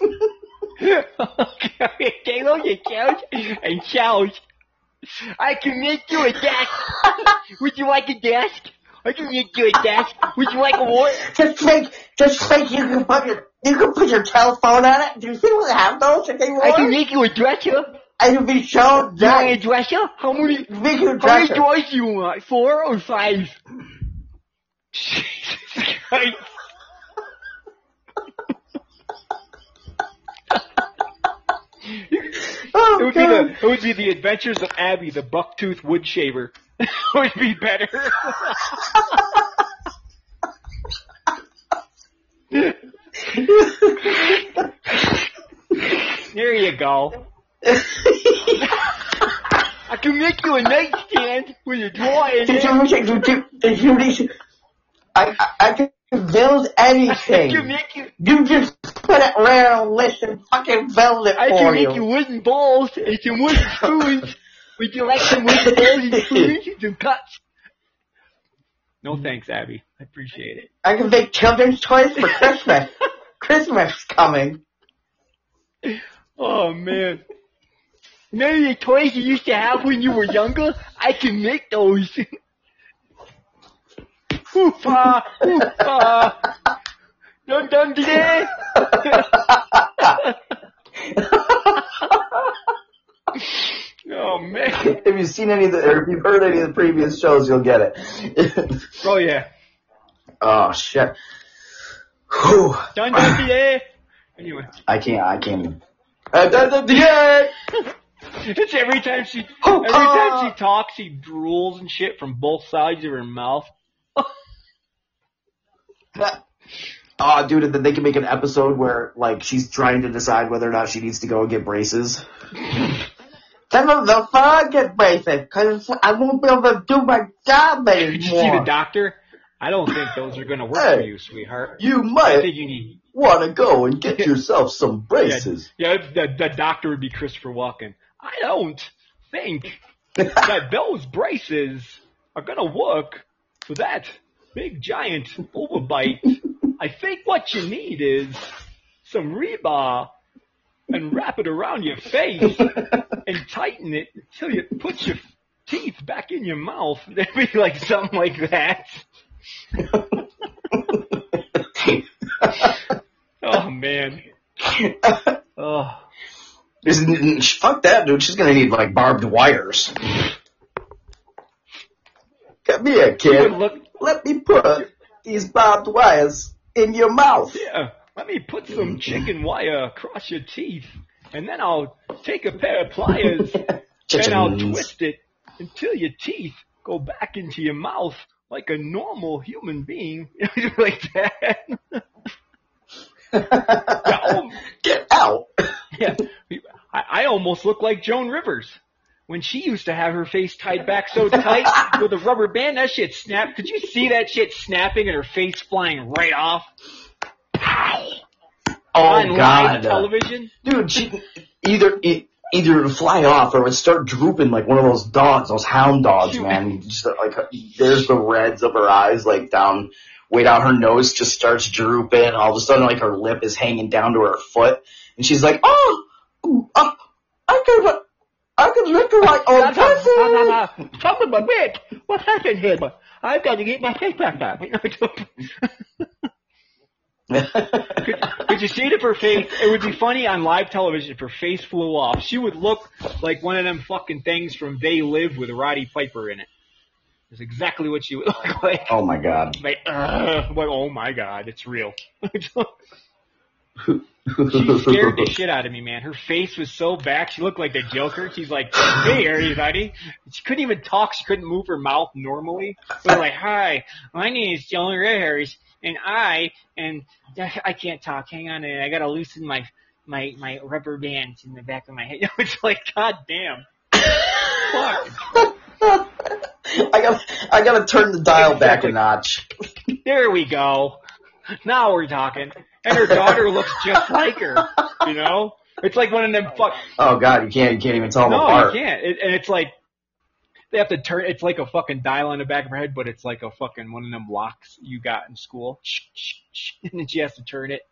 okay, tables and shelves and shelves. I can make you a desk. Would you like a desk? I can make you a desk. Would you like a what?
just think, just think you can put your, you can put your telephone on it. Do you think we have those anymore?
I can make you a dresser.
I can be so
You want a dresser? How many?
Make you a
How many
dresser.
drawers do you want? Four or five?
Jesus Christ.
Oh,
It would be the it would be the Adventures of Abby, the bucktooth wood shaver. would be better. there you go.
I can make you a nightstand with a drawer in it.
did you, did you, did you, I, I, I can build anything.
I can make you.
You just put it right on a list and fucking build it
I can make
you.
wooden bowls and some wooden spoons. Would you like some wooden bowls and spoons and some cups?
No thanks, Abby. I appreciate it.
I can make children's toys for Christmas. Christmas coming.
Oh man.
None of the toys you used to have when you were younger, I can make those.
Hoo-ha, hoo-ha.
Dun dun today.
Oh man.
if you've seen any of the, or if you've heard any of the previous shows, you'll get it.
Oh yeah.
oh shit. Whew.
Dun dun today. Anyway,
I can't. I can't. Even. Uh, da, da, da, yeah.
it's every time she every time she talks, she drools and shit from both sides of her mouth.
Oh, dude, then they can make an episode where like she's trying to decide whether or not she needs to go and get braces.
Some of the fun get braces, cause I won't be able to do my job
Did you see the doctor? I don't think those are gonna work
Hey.
for you, sweetheart.
You
I
might
think you need
want to go and get yourself some braces.
Yeah, the, the doctor would be Christopher Walken. I don't think that those braces are gonna work for that big giant overbite. I think what you need is some rebar and wrap it around your face and tighten it until you put your teeth back in your mouth. It'd be like something like that. Oh man. Oh.
Fuck that, dude. She's gonna need like barbed wires. Come here,
a
kid.
would look
Let me put these barbed wires in your mouth.
Yeah, let me put some chicken wire across your teeth, and then I'll take a pair of pliers and I'll twist it until your teeth go back into your mouth like a normal human being, like that.
Get out.
yeah, I, I almost look like Joan Rivers. When she used to have her face tied back so tight with a rubber band, that shit snapped. Could you see that shit snapping and her face flying right off? Pow!
Oh
on
god,
television.
dude. She either it, either it would fly off or it would start drooping like one of those dogs, those hound dogs,
Shoot.
man. Just like there's the reds of her eyes, like down way down her nose, just starts drooping. All of a sudden, like her lip is hanging down to her foot, and she's like, "Oh, uh, I can, I can her like oh, pussy."
Stop with my wig. What's happening here? I've got to get my face back up.
Could, could you see it her face? It would be funny on live television if her face flew off. She would look like one of them fucking things from They Live with Roddy Piper in it. That's exactly what she would look like.
Oh my god.
Like, uh, like, oh my god, it's real. she scared the shit out of me, man. Her face was so back. She looked like the Joker. She's like, "Hey, everybody." She couldn't even talk. She couldn't move her mouth normally. But like, "Hi, my name is Joan Rivers, and I and I can't talk. Hang on, a minute. I gotta loosen my my my rubber bands in the back of my head. It's like, god damn. Fuck.
I got I gotta turn the dial back a notch.
There we go. Now we're talking. And her daughter looks just like her. You know? It's like one of them fuck.
Oh god, you can't you can't even tell them
No,
apart.
you can't. It, and it's like they have to turn. It's like a fucking dial on the back of her head, but it's like a fucking one of them locks you got in school. And then she has to turn it.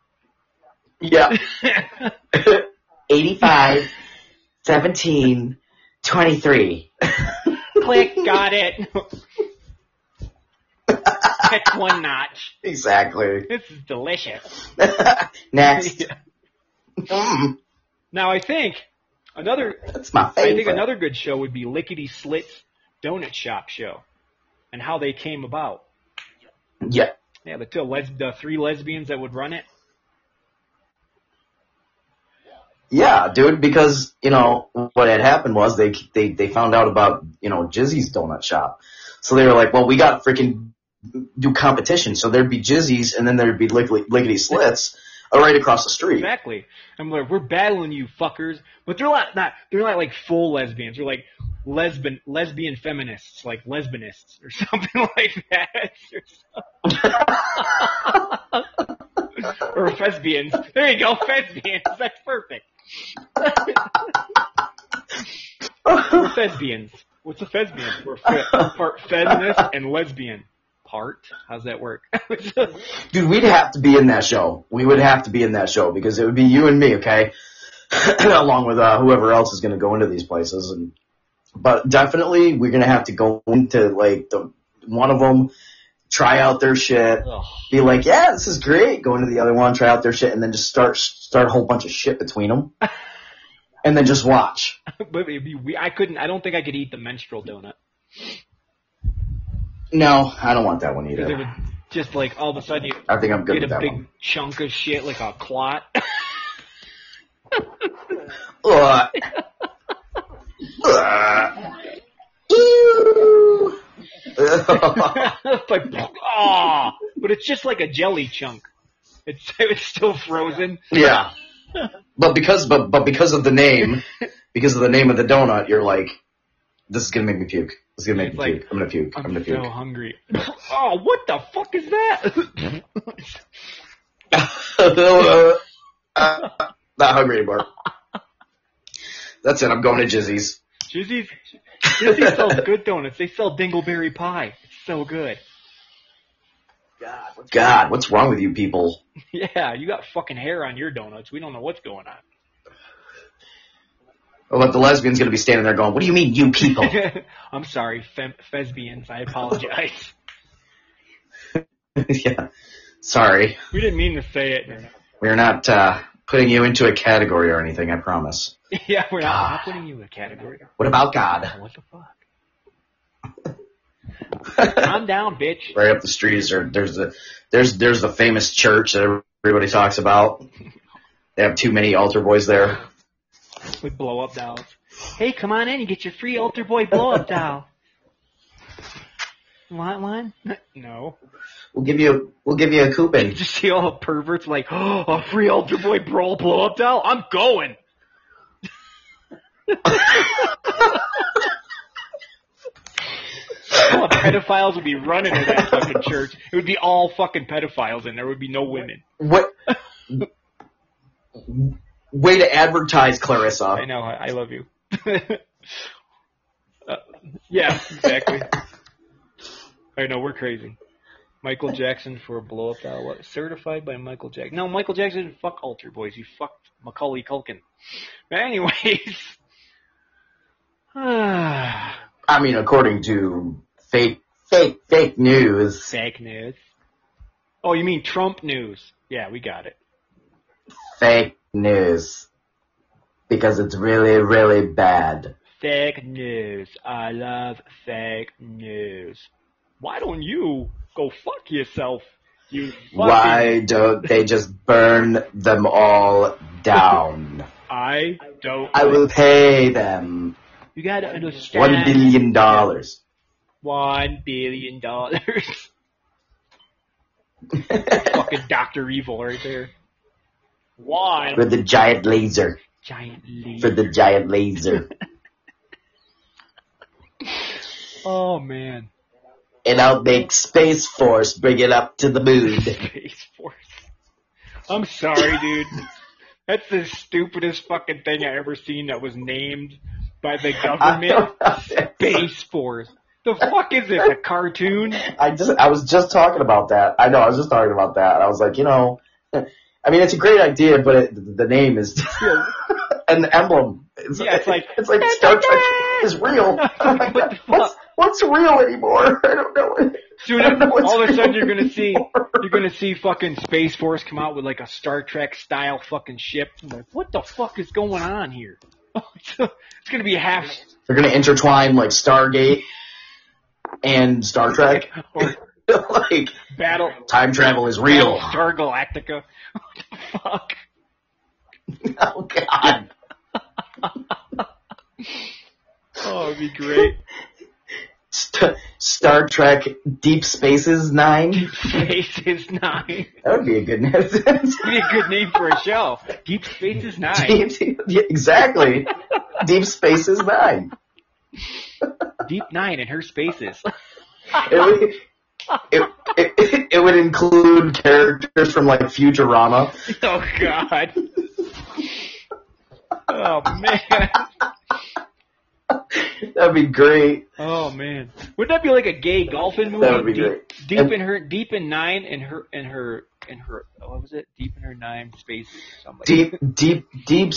Yeah.
85, 17, 23.
Click, got it. Catch one notch.
exactly.
This is delicious.
Next.
Mm,
Now I think another
that's my favorite.
I think another good show would be Lickety Slits Donut Shop Show, and how they came about.
yeah.
Yeah, the two les- the three lesbians that would run it.
Yeah, dude, because, you know, what had happened was they, they, they found out about, you know, Jizzy's donut shop. So they were like, well, we gotta freaking do competition. So there'd be jizzies and then there'd be Lickety, Lickety Slits uh, right across the street.
Exactly. I'm like, we're battling you fuckers, but they're not not they're not like full lesbians. They're like lesbian lesbian feminists, like lesbianists or something like that. or lesbians. There you go, lesbians. That's perfect. We're lesbians. What's a lesbian? We're fe- part feminist and lesbian. Part? How's that work?
Dude, we'd have to be in that show. We would have to be in that show because it would be you and me, okay? Along with uh, whoever else is going to go into these places, and but definitely we're going to have to go into like the one of them, try out their shit,
Ugh.
be like, yeah, this is great. Go into the other one, try out their shit, and then just start start a whole bunch of shit between them, and then just watch.
but it'd be, I couldn't. I don't think I could eat the menstrual donut
No, I don't want that one
because it
either.
would just like all of a sudden you
I think I'm good
get a
that
big
one.
chunk of shit like a clot.
Ugh. Ugh. Ew.
like ah, but it's just like a jelly chunk. It's it's still frozen.
yeah. But because but but because of the name, because of the name of the donut, you're like, this is gonna make me puke. Is gonna make me
like,
puke. I'm gonna puke. I'm,
I'm
gonna
so
puke.
hungry. oh, what the fuck is that?
Uh, not hungry anymore. That's it. I'm going to Jizzy's.
Jizzy's Jizzy sells good donuts. They sell dingleberry pie. It's so good.
God. God, what's wrong with you people?
Yeah, you got fucking hair on your donuts. We don't know what's going on.
But the lesbian's gonna be standing there going, "What do you mean, you people?"
I'm sorry, fem- lesbians. I apologize.
yeah. Sorry,
we didn't mean to say it.
we're not uh, putting you into a category or anything. I promise.
Yeah, we're not, not putting you in a category.
What about God?
What the fuck? Calm down, bitch.
right up the street is there, there's the there's there's the famous church that everybody talks about. They have too many altar boys there.
With blow up dolls. Hey, come on in. You get your free altar boy blow up doll. Want one? No.
We'll give you a we'll give you a coupon.
You Just see all the perverts like, oh, a free altar boy brawl blow up doll? I'm going. all the pedophiles would be running to that fucking church. It would be all fucking pedophiles and there would be no women.
What way to advertise, Clarissa?
I know. I, love you. uh, yeah, exactly. I know we're crazy. Michael Jackson for a blow up doll. What? Certified by Michael Jackson. No, Michael Jackson didn't fuck altar boys. He fucked Macaulay Culkin. But anyways.
I mean, according to fake fake fake news.
Fake news. Oh, you mean Trump news? Yeah, we got it.
Fake news. Because it's really, really bad.
Fake news. I love fake news. Why don't you go fuck yourself? You fucking
Why don't they just burn them all down?
I don't.
I will pay them
You gotta understand.
one billion dollars.
One billion dollars. Fucking Doctor Evil right there. Why?
For the giant laser.
Giant lead.
For the giant laser.
Oh man.
and I'll make Space Force bring it up to the moon.
Space Force. I'm sorry, dude. That's the stupidest fucking thing I ever seen that was named by the government. Space Force. The fuck is this? A cartoon?
I just I was just talking about that. I know I was just talking about that. I was like, you know, I mean, it's a great idea, but it, the name is an emblem. It's,
Yeah, it's like-
it's like Star Trek is real. I'm like,
What the
what's what's real anymore? I don't know.
Soon
I don't know
all of a sudden you're gonna see
anymore.
you're gonna see fucking Space Force come out with like a Star Trek style fucking ship. I'm like, what the fuck is going on here? it's gonna be half
They're gonna intertwine like Stargate and Star Trek.
or
like
battle
time travel is real.
Star Galactica. What the fuck?
Oh God.
Oh, it'd be great.
St- Star Trek Deep Spaces Nine.
Space is nine.
That would be a good name.
That'd be a good name for a show. Deep Space is nine.
Deep, yeah, exactly. Deep Spaces Nine.
Deep Nine and her spaces.
It would, it, it, it would include characters from like Futurama.
Oh God. Oh man.
That'd be great.
Oh man. Wouldn't that be like a gay golfing movie?
That would be
deep,
great.
Deep
And-
in her, deep in nine, in her, in her, in her. What was it? Deep in her nine spaces. Something.
Deep, deep, deep,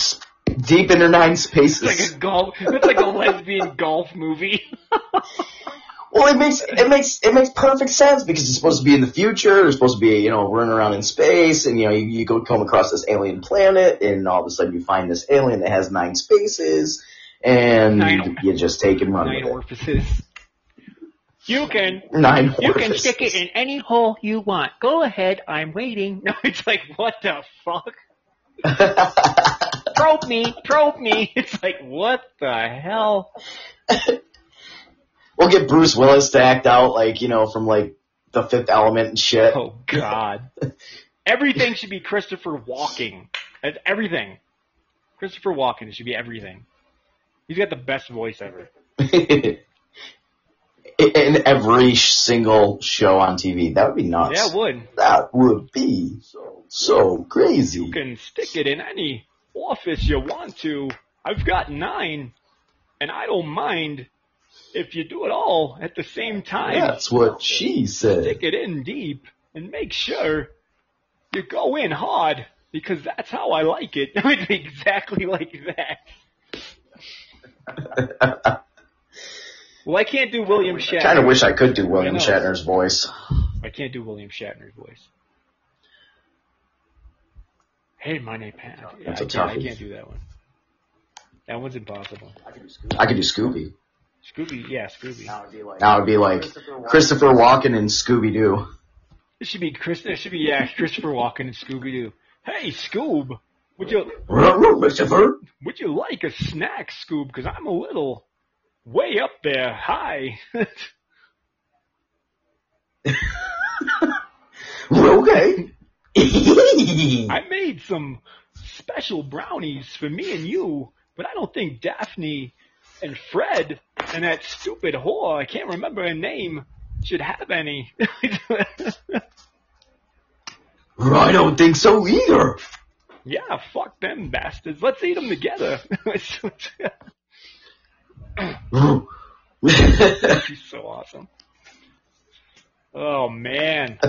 deep inner nine spaces.
It's like a golf. It's like a lesbian golf movie.
Well, it makes it makes it makes perfect sense because it's supposed to be in the future. It's supposed to be you know running around in space, and you know you, you go come across this alien planet, and all of a sudden you find this alien that has nine spaces, and
Nine-
you just take and run
Nine
with
orifices. You can.
Nine.
You can stick it in any hole you want. Go ahead. I'm waiting. No, it's like what the fuck? Probe me. Probe me. It's like what the hell?
We'll get Bruce Willis to act out like you know from like the Fifth Element and shit.
Oh God. Everything should be Christopher Walken. Everything. Christopher Walken should be everything. He's got the best voice ever.
in every single show on TV. That would be nuts.
Yeah, it would.
That would be so crazy.
You can stick it in any office you want to. I've got nine, and I don't mind if you do it all at the same time.
That's what she said.
Stick it in deep and make sure you go in hard because that's how I like it. Exactly like that. Well, I can't do William Shatner.
I kind of wish I could do William Shatner's voice.
I can't do William Shatner's voice. Hey, my name Pat.
That's
I
a
can't, I can't do that one. That one's impossible.
I could do Scooby.
Scooby, yeah, Scooby.
Now it'd be like Christopher Walken and Scooby Doo.
It should be Chris. It should be yeah, Christopher Walken and Scooby Doo. Hey, Scoob, would you
Christopher.
would you like a snack, Scoob? Because I'm a little way up there. Hi.
Okay.
I made some special brownies for me and you, but I don't think Daphne and Fred and that stupid whore, I can't remember her name, should have any.
I don't think so either.
yeah, fuck them bastards. Let's eat them together. She's so awesome. Oh man,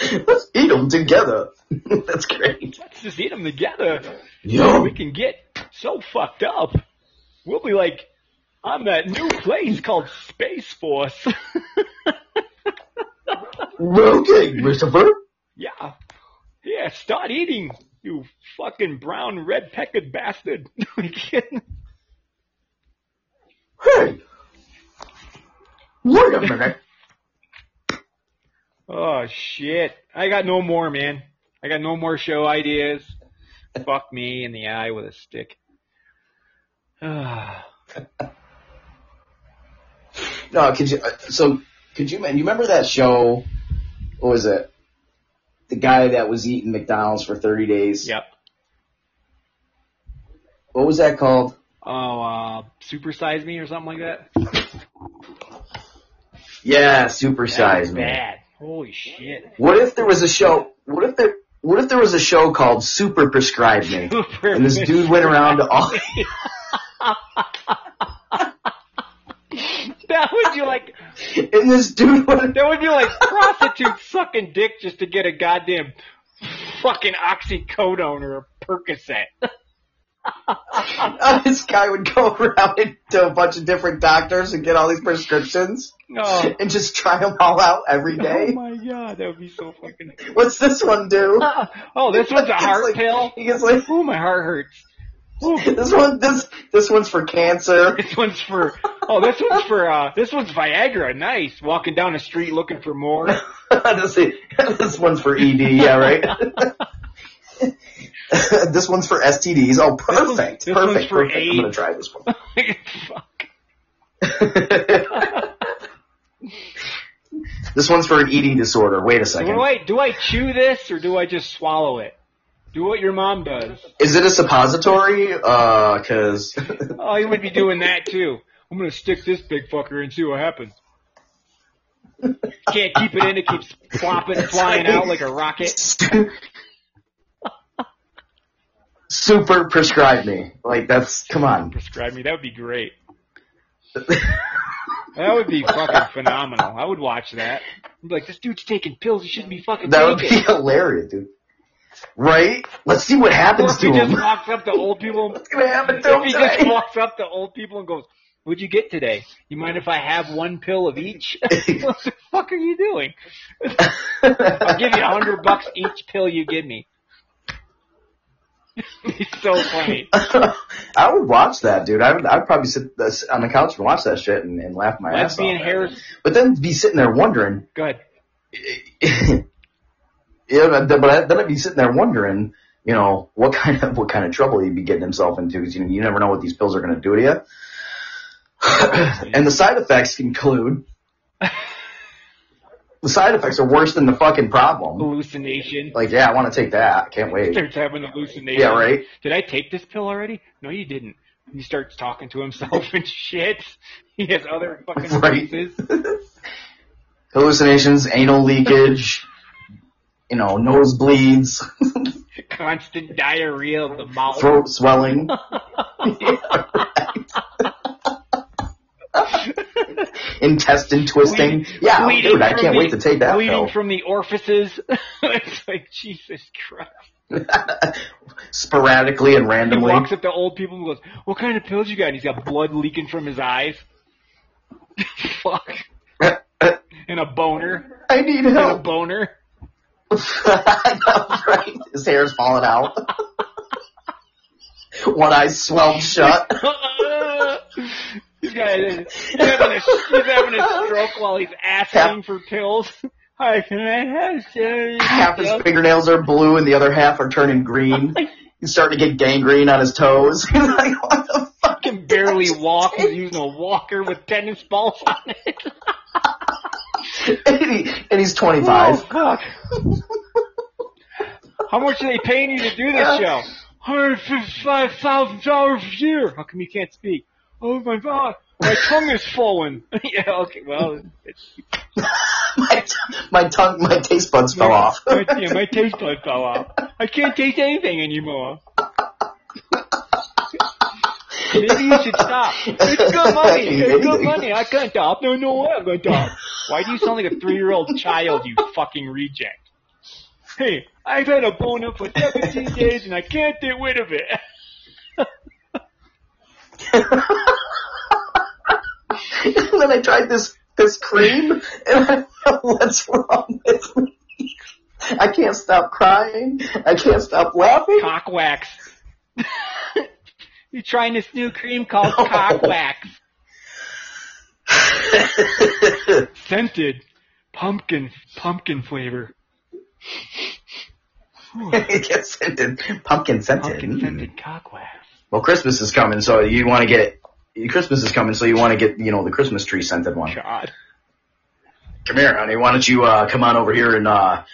Let's eat them together. That's great.
let's just eat them together.
Yum.
We can get so fucked up. We'll be like on that new place called Space Force.
Okay, Christopher.
yeah. Yeah, start eating, you fucking brown red peckered bastard.
Hey. Wait a minute.
oh shit. I got no more, man. I got no more show ideas. Fuck me in the eye with a stick.
No, could you? uh, So, could you? Man, you remember that show? What was it? the guy that was eating McDonald's for 30 days.
Yep.
What was that called?
Oh, uh, supersize me or something like that.
Yeah,
That
Supersize
was
Me.
bad. Holy shit.
What if there was a show? What if there? What if there was a show called Super Prescribe Me?
Super
And this dude went around to all.
that would be like
And this dude went.
that would be like prostitutes sucking dick just to get a goddamn fucking oxycodone or a Percocet.
Uh, this guy would go around to a bunch of different doctors and get all these prescriptions
Oh,
and just try them all out every
oh
day.
oh my god, that would be so fucking.
What's this one do?
Oh, this one's a heart
like-
pill.
He gets like
Oh, my heart hurts.
This one. This this one's for cancer.
This one's for oh, this one's for uh, this one's Viagra. Nice. Walking down the street looking for more.
this, this one's for ED. Yeah, right. this one's for STDs. Oh, perfect,
this one's
perfect,
for
perfect. I'm gonna try this one.
Fuck.
this one's for an eating disorder. Wait a second.
I do I chew this or do I just swallow it? Do what your mom does.
Is it a suppository? Uh, cause
Oh, you would be doing that too. I'm gonna stick this big fucker and see what happens. Can't keep it in; it keeps flopping, flying out like a rocket.
super prescribe me. Like that's come on.
Prescribe me. That would be great. That would be fucking phenomenal. I would watch that. I'd be like, this dude's taking pills. He shouldn't be fucking
That would be
taking.
hilarious, dude. Right? Let's see what happens to him.
he just walks up to old people.
What's gonna happen to him
he just walks up to old people and goes, "What'd you get today? You mind if I have one pill of each?" what the fuck are you doing? I'll give you a hundred bucks each pill you give me. It's so funny.
I would watch that, dude. I would, I'd probably sit uh, this- on the couch and watch that shit and, and laugh my ass off.
Harris.
But then be sitting there wondering,
Go ahead.
Yeah, but then- I'd be sitting there wondering, you know, what kind of what kind of trouble he'd be getting himself into because you, you never know what these pills are going to do to you. and the side effects include the side effects are worse than the fucking problem.
Hallucination.
Like, yeah, I want to take that. I can't wait.
Starts having hallucination.
Yeah, right.
Did I take this pill already? No, you didn't. He starts talking to himself and shit. He has other fucking
Right.
voices.
Hallucinations, anal leakage, you know, nosebleeds,
Constant diarrhea of the mouth.
throat swelling. Intestine twisting. Yeah,
Bleeding
dude, I can't
the-
wait to take that
Bleeding
pill.
from the orifices. it's like Jesus Christ.
Sporadically and randomly.
He walks up to old people and goes, "What kind of pills you got?" And he's got blood leaking from his eyes. Fuck. And a boner.
I need
And a boner.
right. His hair's falling out. One eye swelled shut.
he's, got, he's, having a, he's having a stroke while he's asking for pills. Hi, can I have some?
Half his fingernails are blue and the other half are turning green. He's starting to get gangrene on his toes. He's like, what the fuck?
can barely walk. He's using a walker with tennis balls on it.
And, he, and he's 25.
Oh, fuck. How much are they paying you to do this show? $155,000 a year. How come you can't speak? Oh my god, my tongue is falling. yeah, okay, well, it's,
my, t- my tongue, my taste buds fell off.
my, yeah, my taste buds fell off. I can't taste anything anymore. Maybe you should stop. It's good money. It's good money. I can't stop. No, no way I'm gonna stop. Why do you sound like a three-year-old child, you fucking reject? Hey, I've had a boner for 17 days and I can't get rid of it.
and then I tried this this cream, and I don't what's wrong with me. I can't stop crying. I can't stop laughing.
Cock wax. You're trying this new cream called
No.
cock wax. Scented. Pumpkin, pumpkin flavor.
it gets scented, pumpkin scented.
Pumpkin scented cock wax.
Well, Christmas is coming, so you want to get Christmas is coming, so you want to get you know the Christmas tree scented one.
God.
Come here, honey. Why don't you uh, come on over here and uh,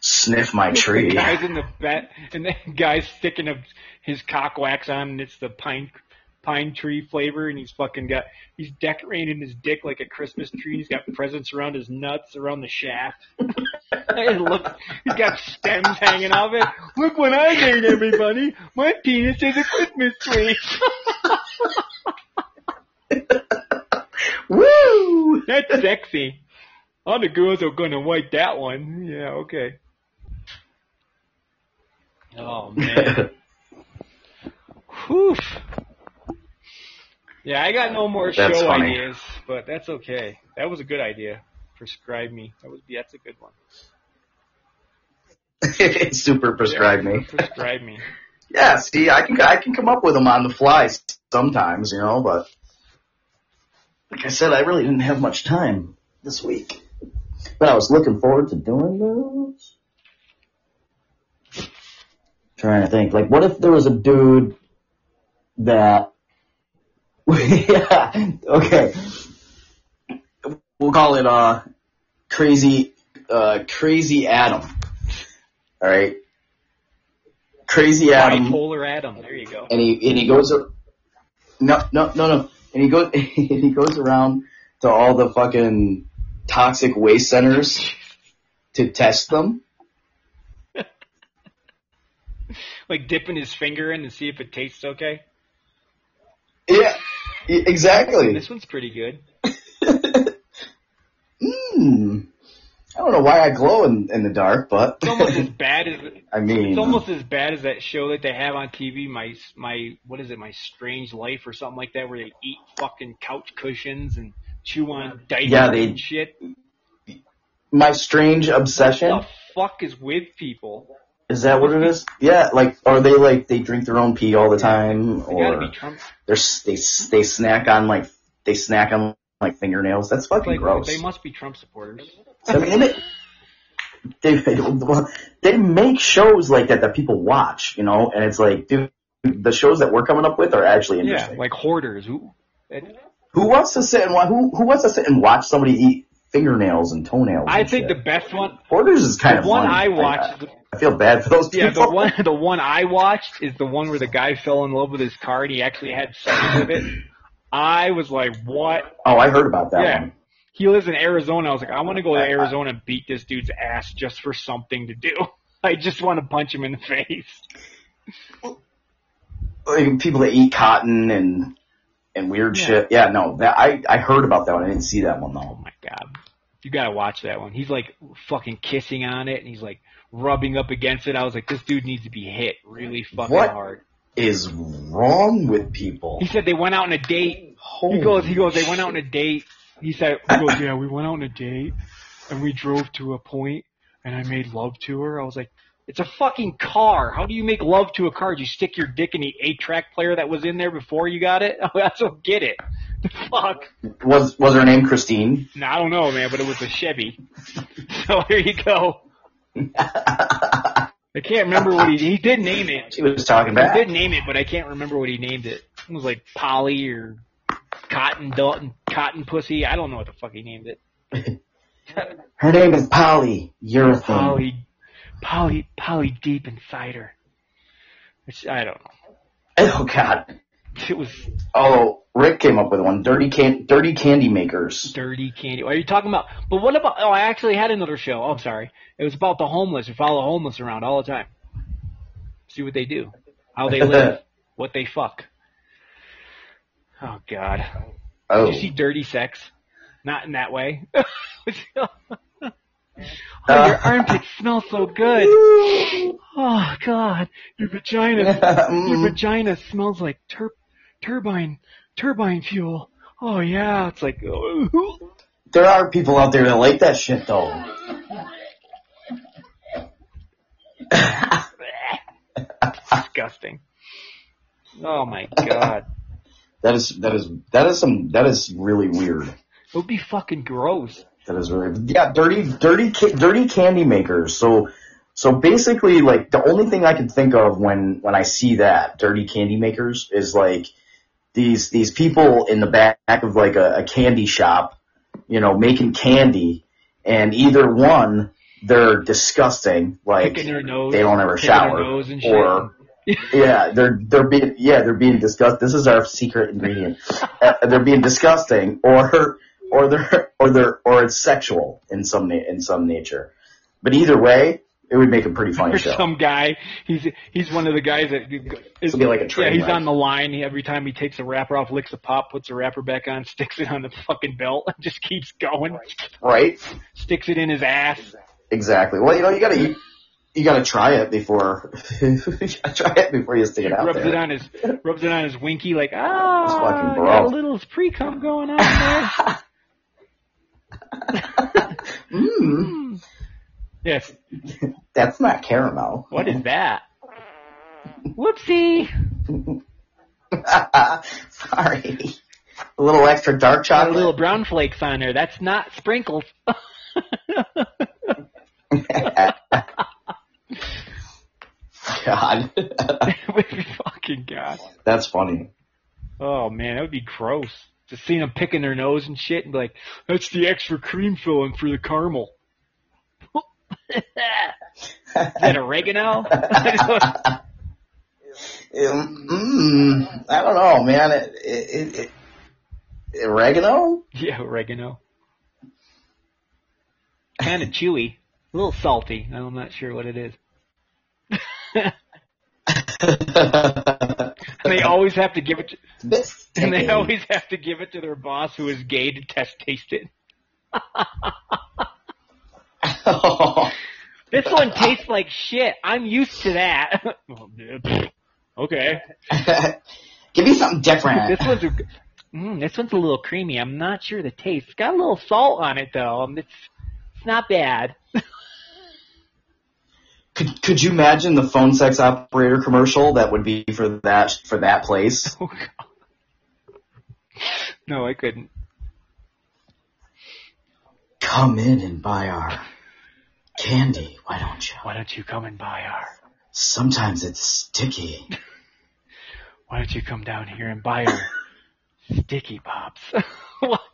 sniff my tree?
The guy's in the vet, and the guy's sticking a, his cock wax on, and it's the pine pine tree flavor, and he's fucking got he's decorating his dick like a Christmas tree. He's got presents around his nuts, around the shaft. Hey, look, he's got stems hanging off it. Look what I made, everybody! My penis is a Christmas tree.
Woo!
That's sexy. All the girls are gonna like that one. Yeah, okay. Oh man. Whew. Yeah, I got no more
That's
show
funny.
ideas, but that's okay. That was a good idea. Prescribe me. That was that's a good one.
super prescribed me.
Prescribe me.
Yeah, see, I can I can come up with them on the fly sometimes, you know, but like I said, I really didn't have much time this week. But I was looking forward to doing those. Trying to think, like, what if there was a dude that, yeah, okay, we'll call it uh, crazy, uh, crazy Adam. All right, crazy Adam
Bipolar Adam. There you go.
and he and he goes no no no no and he goes and he goes around to all the fucking toxic waste centers to test them.
Like dipping his finger in to see if it tastes okay.
Yeah, exactly.
This one's pretty good.
Hmm. I don't know why I glow in, in the dark, but
It's almost as bad as
I mean,
It's almost as bad as that show that they have on TV, my my what is it, my Strange Life or something like that, where they eat fucking couch cushions and chew on diapers
Yeah, they-
and shit.
my strange obsession.
What the fuck is with people?
Is that what it is? Yeah, like, are they like they drink their own pee all the time,
They
or they're they they snack on like they snack on like fingernails? That's fucking
Like
gross.
they must be Trump supporters.
I mean, it, they they make shows like that that people watch, you know, and it's like, dude, the shows that we're coming up with are actually interesting.
Yeah, like hoarders. Who?
who wants to sit and wa- who who wants to sit and watch somebody eat fingernails and toenails?
I
and
think the best one,
Hoarders is kind
the
of
one
funny.
I watched,
I feel bad for those people.
yeah, the one the one I watched is the one where the guy fell in love with his car and he actually had sex with it. I was like, what?
Oh, I heard about that
Yeah.
one.
he lives in Arizona. I was like, I want to go to Arizona and beat this dude's ass just for something to do. I just want to punch him in the face.
Like, people that eat cotton and and weird
Yeah.
shit. Yeah, no, that I I heard about that one. I didn't see that one though.
Oh my god. You gotta watch that one. He's like fucking kissing on it and he's like rubbing up against it. I was like, this dude needs to be hit really fucking
What?
hard.
Is wrong with people?
He said they went out on a date.
Holy
He goes, he goes, they went out on a date. He said, he goes, yeah, we went out on a date and we drove to a point and I made love to her. I was like, it's a fucking car. How do you make love to a car? Did you stick your dick in the eight track player that was in there before you got it? I don't get it. Fuck?
Was was her name Christine?
No, I don't know, man, but it was a Chevy. So here you go. I can't remember what he he did name it.
He was talking
He
back.
did name it, but I can't remember what he named it. It was like Polly or Cotton Dalton, Cotton Pussy. I don't know what the fuck he named it.
Her name is Polly. You're
Polly, Polly, Polly deep inside her. It's, I don't know.
Oh God.
It was
Oh, Rick came up with one. Dirty can dirty candy makers.
dirty candy. What are you talking about? But what about? Oh, I actually had another show. Oh, I'm sorry. It was about the homeless. We follow homeless around all the time. See what they do, how they live, what they fuck. Oh God.
Oh.
Did you see Dirty Sex? Not in that way. oh,
Uh.
your armpits smell so good. Oh God, your vagina, your
Mm.
vagina smells like tur- turbine, turbine fuel. Oh yeah, it's like oh,
There are people out there that like that shit though.
disgusting. Oh my God,
That is that is that is some that is really weird.
it would be fucking gross.
That is really yeah. Dirty dirty dirty candy makers. So so basically, like the only thing I can think of when when I see that dirty candy makers is like these these people in the back of like a, a candy shop, you know, making candy, and either one they're disgusting. Like they don't ever shower, or yeah, they're they're being yeah they're being disgust. This is our secret ingredient. uh, they're being disgusting, or or they're or they're or it's sexual in some na- in some nature. But either way, it would make a pretty funny show.
some guy. He's he's one of the guys that is
be like a
yeah. He's
wreck.
on the line. He, every time he takes a wrapper off, licks a pop, puts the wrapper back on, sticks it on the fucking belt, and just keeps going.
right?
Sticks it in his ass.
Exactly. Well, you know, you gotta you, you gotta try it before you gotta try it before you stick it out
rubs
there.
it on his rubs it on his winky like ah,
It's fucking bro.
got a little pre cum going on there.
Mm,
yes.
that's not caramel.
What is that? Whoopsie.
Sorry. A little extra dark
Got a
chocolate.
little brown flakes on there. That's not sprinkles.
God,
fucking god.
that's funny.
Oh man, that would be gross. Just seeing them picking their nose and shit and be like, that's the extra cream filling for the caramel. Is that oregano?
Mm, I don't know, man. It, it, it, it, oregano?
yeah, oregano. Kind of chewy. A little salty. I'm not sure what it is. And they always have to give it to,
This
and they always have to give it to their boss who is gay to test taste it. This one tastes like shit. I'm used to that. Okay.
Give me something different.
This one's a, mm, this one's a little creamy. I'm not sure the taste. It's got a little salt on it though. Um, It's it's not bad.
Could could you imagine the phone sex operator commercial that would be for that for that place?
Oh, God. No, I couldn't.
Come in and buy our candy, why don't you?
Why don't you come and buy our?
Sometimes it's sticky.
Why don't you come down here and buy our sticky pops?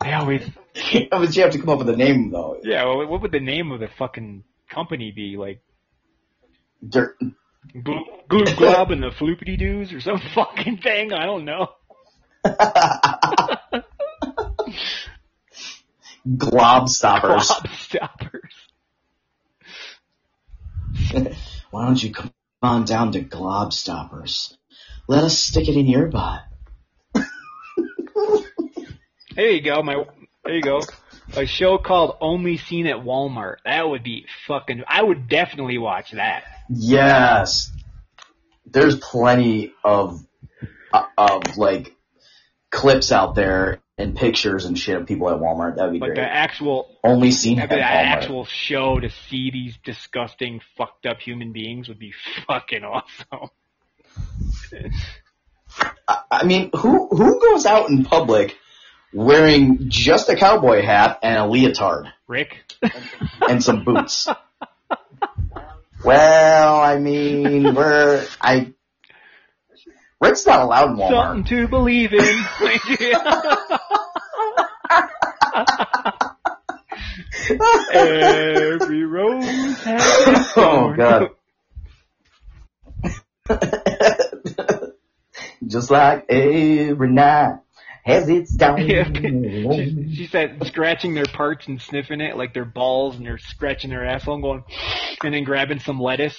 They always.
but you have to come up with a name though.
Yeah. Well, what would the name of the fucking company be? Like
Dirt.
Glue Glue Glob and the Floopity Doos or some fucking thing? I don't know.
Glob stoppers.
Glob stoppers.
Why don't you come on down to Glob stoppers? Let us stick it in your butt.
There you go. My there you go. A show called Only Seen at Walmart. That would be fucking. I would definitely watch that.
Yes. There's plenty of uh, of like clips out there and pictures and shit of people at Walmart. That'd be
But
great.
the actual
Only seen
the
at Walmart.
actual show to see these disgusting, fucked up human beings would be fucking awesome.
I, I mean, who who goes out in public wearing just a cowboy hat and a leotard
Rick.
and some boots? well, I mean, we're I. Rick's not allowed in Walmart.
Something to believe in. Every rose has
Oh god. Just like every night has its down.
Yeah, she, she said scratching their parts and sniffing it like their balls and they're scratching their asshole and going, and then grabbing some lettuce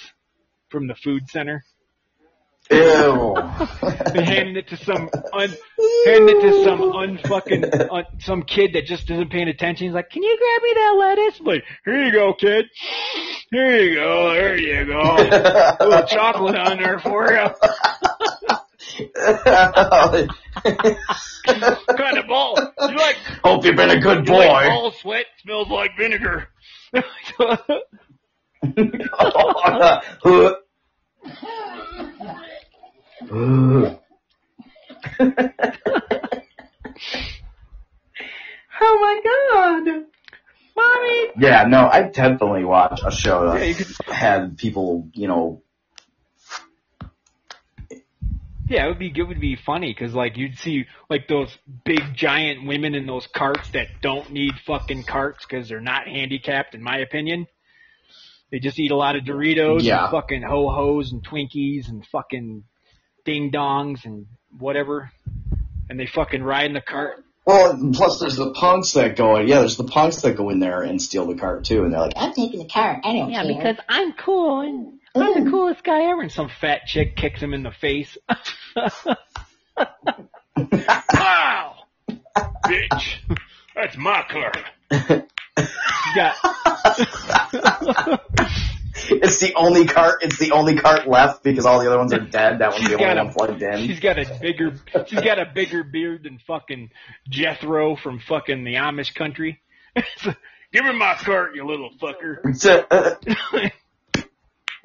from the food center
Ew.
and handing it to some un, handing it to some unfucking un, some kid that just isn't paying attention. He's like, "Can you grab me that lettuce?" I'm like, here you go, kid. Here you go. There you go. A little chocolate on there for you. What kind of ball? You like
Hope you've been a good
You like
boy.
ball sweat smells like vinegar.
Oh my god!
Mommy.
yeah, no, I definitely watch a show that
Yeah, you could,
had people, you know,
Yeah, it would be it would be funny because like you'd see like those big giant women in those carts that don't need fucking carts because they're not handicapped, in my opinion. They just eat a lot of Doritos
Yeah.
and fucking ho hos and Twinkies and fucking ding dongs and whatever, and they fucking ride in the cart.
Well, and plus there's the punks that go. In yeah, there's the punks that go in there and steal the cart too, and they're like,
I'm taking the cart. I don't
Yeah,
care.
because I'm cool and I'm the coolest guy ever. And some fat chick kicks him in the face. Wow, bitch, that's my car. She's got
it's the only cart. It's the only cart left because all the other ones are dead. That one's
She's
the only
a-
one plugged in.
She's got a bigger she's got a bigger beard than fucking Jethro from fucking the Amish country. Give her my cart, you little fucker.
Uh,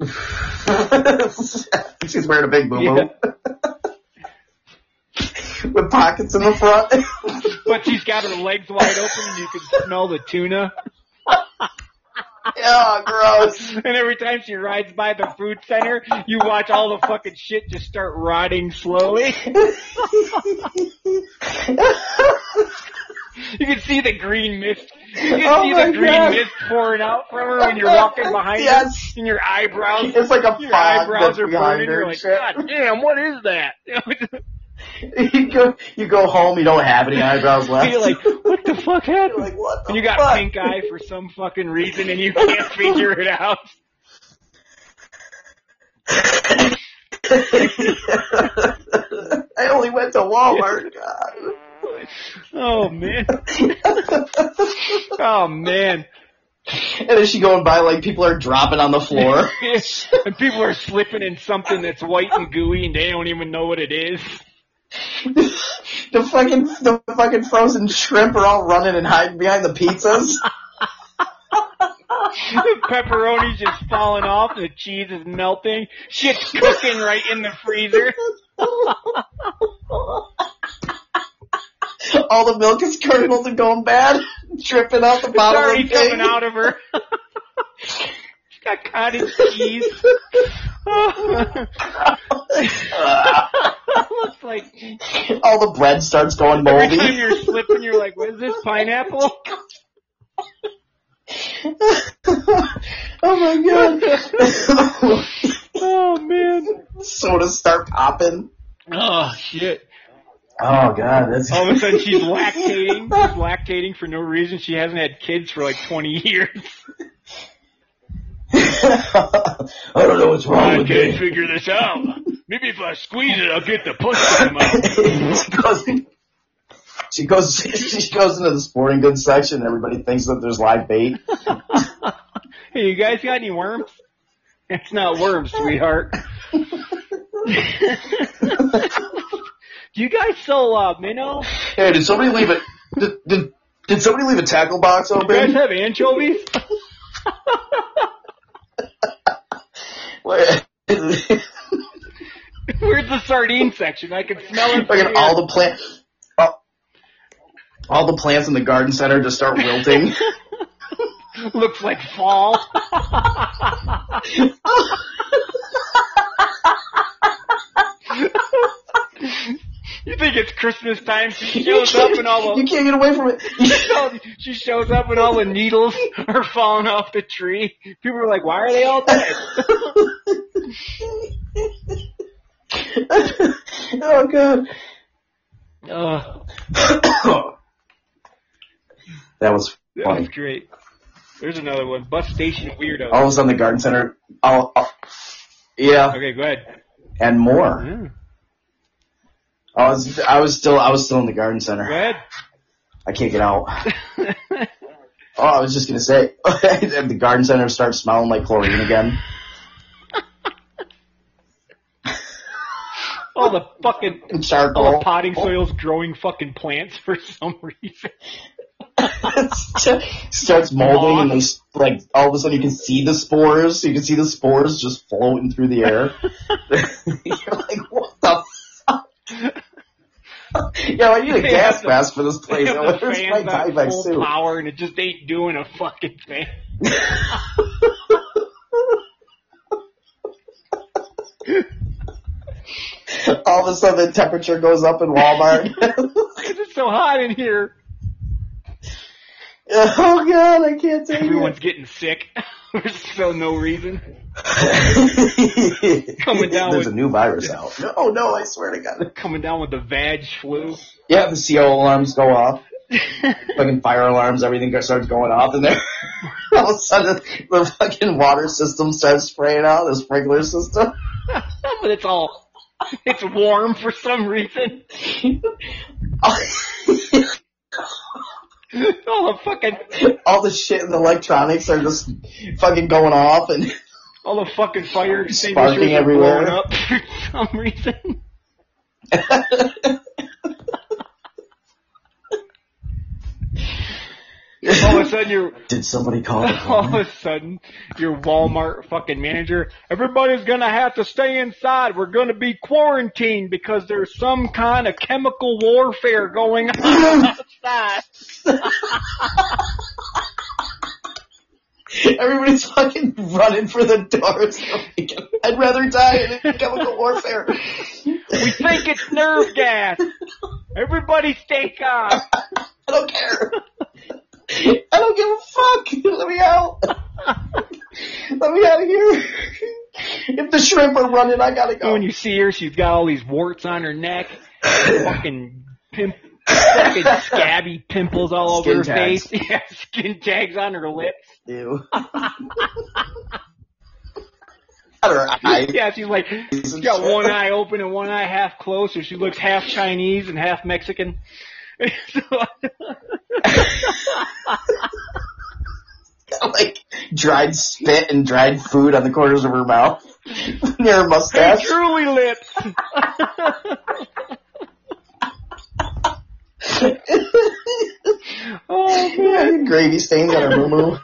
She's wearing a big boo boo with pockets in the front.
But she's got her legs wide open and you can smell the tuna.
oh, gross.
And every time she rides by the food center, you watch all the fucking shit just start rotting slowly. You can see the green mist. You can
Oh
see the green
God.
mist pouring out from her when you're walking behind
Yes.
her, and your eyebrows.
It's like a
your eyebrows are
behind
burning.
her
You're like,
shit.
God damn, what is that?
you go, you go home, you don't have any eyebrows left.
You're like, what the fuck
You're like, what
you got
fuck?
pink eye for some fucking reason, and you can't figure it out.
I only went to Walmart. God.
Oh man. Oh man.
And is she going by like people are dropping on the floor?
and people are slipping in something that's white and gooey, and they don't even know what it is.
the fucking the fucking frozen shrimp are all running and hiding behind the pizzas.
the pepperoni's just falling off, the cheese is melting, shit's cooking right in the freezer.
all the milk is curdled and going bad, dripping out the
It's
bottom of
already coming out of her. She's got cottage cheese. Looks like
all the bread starts going
every time
moldy.
you're slipping, you're like, "What is this pineapple?"
oh my god.
Oh man.
Sodas start popping.
Oh shit.
Oh god, that's
All of a sudden she's lactating. She's lactating for no reason. She hasn't had kids for like 20 years.
I don't know what's wrong
I
with
can't figure this out. Maybe if I squeeze it, I'll get the puss to out.
she goes, she goes, she goes into the sporting goods section and everybody thinks that there's live bait.
Hey, you guys got any worms? It's not worms, sweetheart. Do you guys sell uh, minnow?
Hey, did somebody leave it? Did, did, did somebody leave a tackle box open?
You guys have anchovies? Where's the sardine section? I can smell it.
Fucking all the plant, all, all the plants in the garden center just start wilting.
Looks like fall. you think it's Christmas time? She shows up and all The, you
can't get away from it.
she shows up and all the needles are falling off the tree. People are like, "Why are they all dead?"
oh god. That was
that was great. There's another one. Bus station weirdo.
All of a sudden, the garden center. Oh, oh, yeah,
Okay, go ahead.
and more.
Yeah,
I was, I was still, I was still in the garden
Go
center.
ahead.
I can't get out. Oh, I was just gonna say, the garden center starts smelling like chlorine again.
all the fucking all the
Charcoal.
potting soil's growing fucking plants for some reason.
starts molding, and then like all of a sudden you can see the spores. You can see the spores just floating through the air. You're like, what the Yo, I need a
They
gas
the-
mask for this place.
the
Where's my Tyvek suit?
power and it just ain't doing a fucking thing.
all of a sudden the temperature goes up in Walmart.
It's so hot in here.
oh god, I can't take it.
Everyone's getting sick for no reason. Coming down
There's
with-
a new virus out. No, no, I swear to God.
Coming down with the vag flu.
Yeah, the CO alarms go off. Fucking fire alarms, everything starts going off, and then all of a sudden the fucking water system starts spraying out, the sprinkler system.
but it's all it's warm for some reason. All the fucking
all the shit in the electronics are just fucking going off, and
all the fucking fire
Sparking everywhere.
up for some reason. All of a sudden you're
did somebody call
all of a sudden your Walmart fucking manager, everybody's gonna have to stay inside. We're gonna be quarantined because there's some kind of chemical warfare going on outside.
Everybody's fucking running for the doors. I'd rather die in chemical warfare.
We think it's nerve gas. Everybody stay calm.
I don't care. I don't give a fuck. Let me out. Let me out of here. If the shrimp are running, I gotta go.
When you see her, she's got all these warts on her neck, fucking pimp, fucking scabby pimples all
Skin
over her
tags.
face, yeah, skin tags on her lips.
Ew. Her eye.
Yeah, she's like, she's got one eye open and one eye half closed, so she looks half Chinese and half Mexican.
Like dried spit and dried food on the corners of her mouth near her
Hey,
mustache.
truly lips. oh man.
Gravy stains on her moo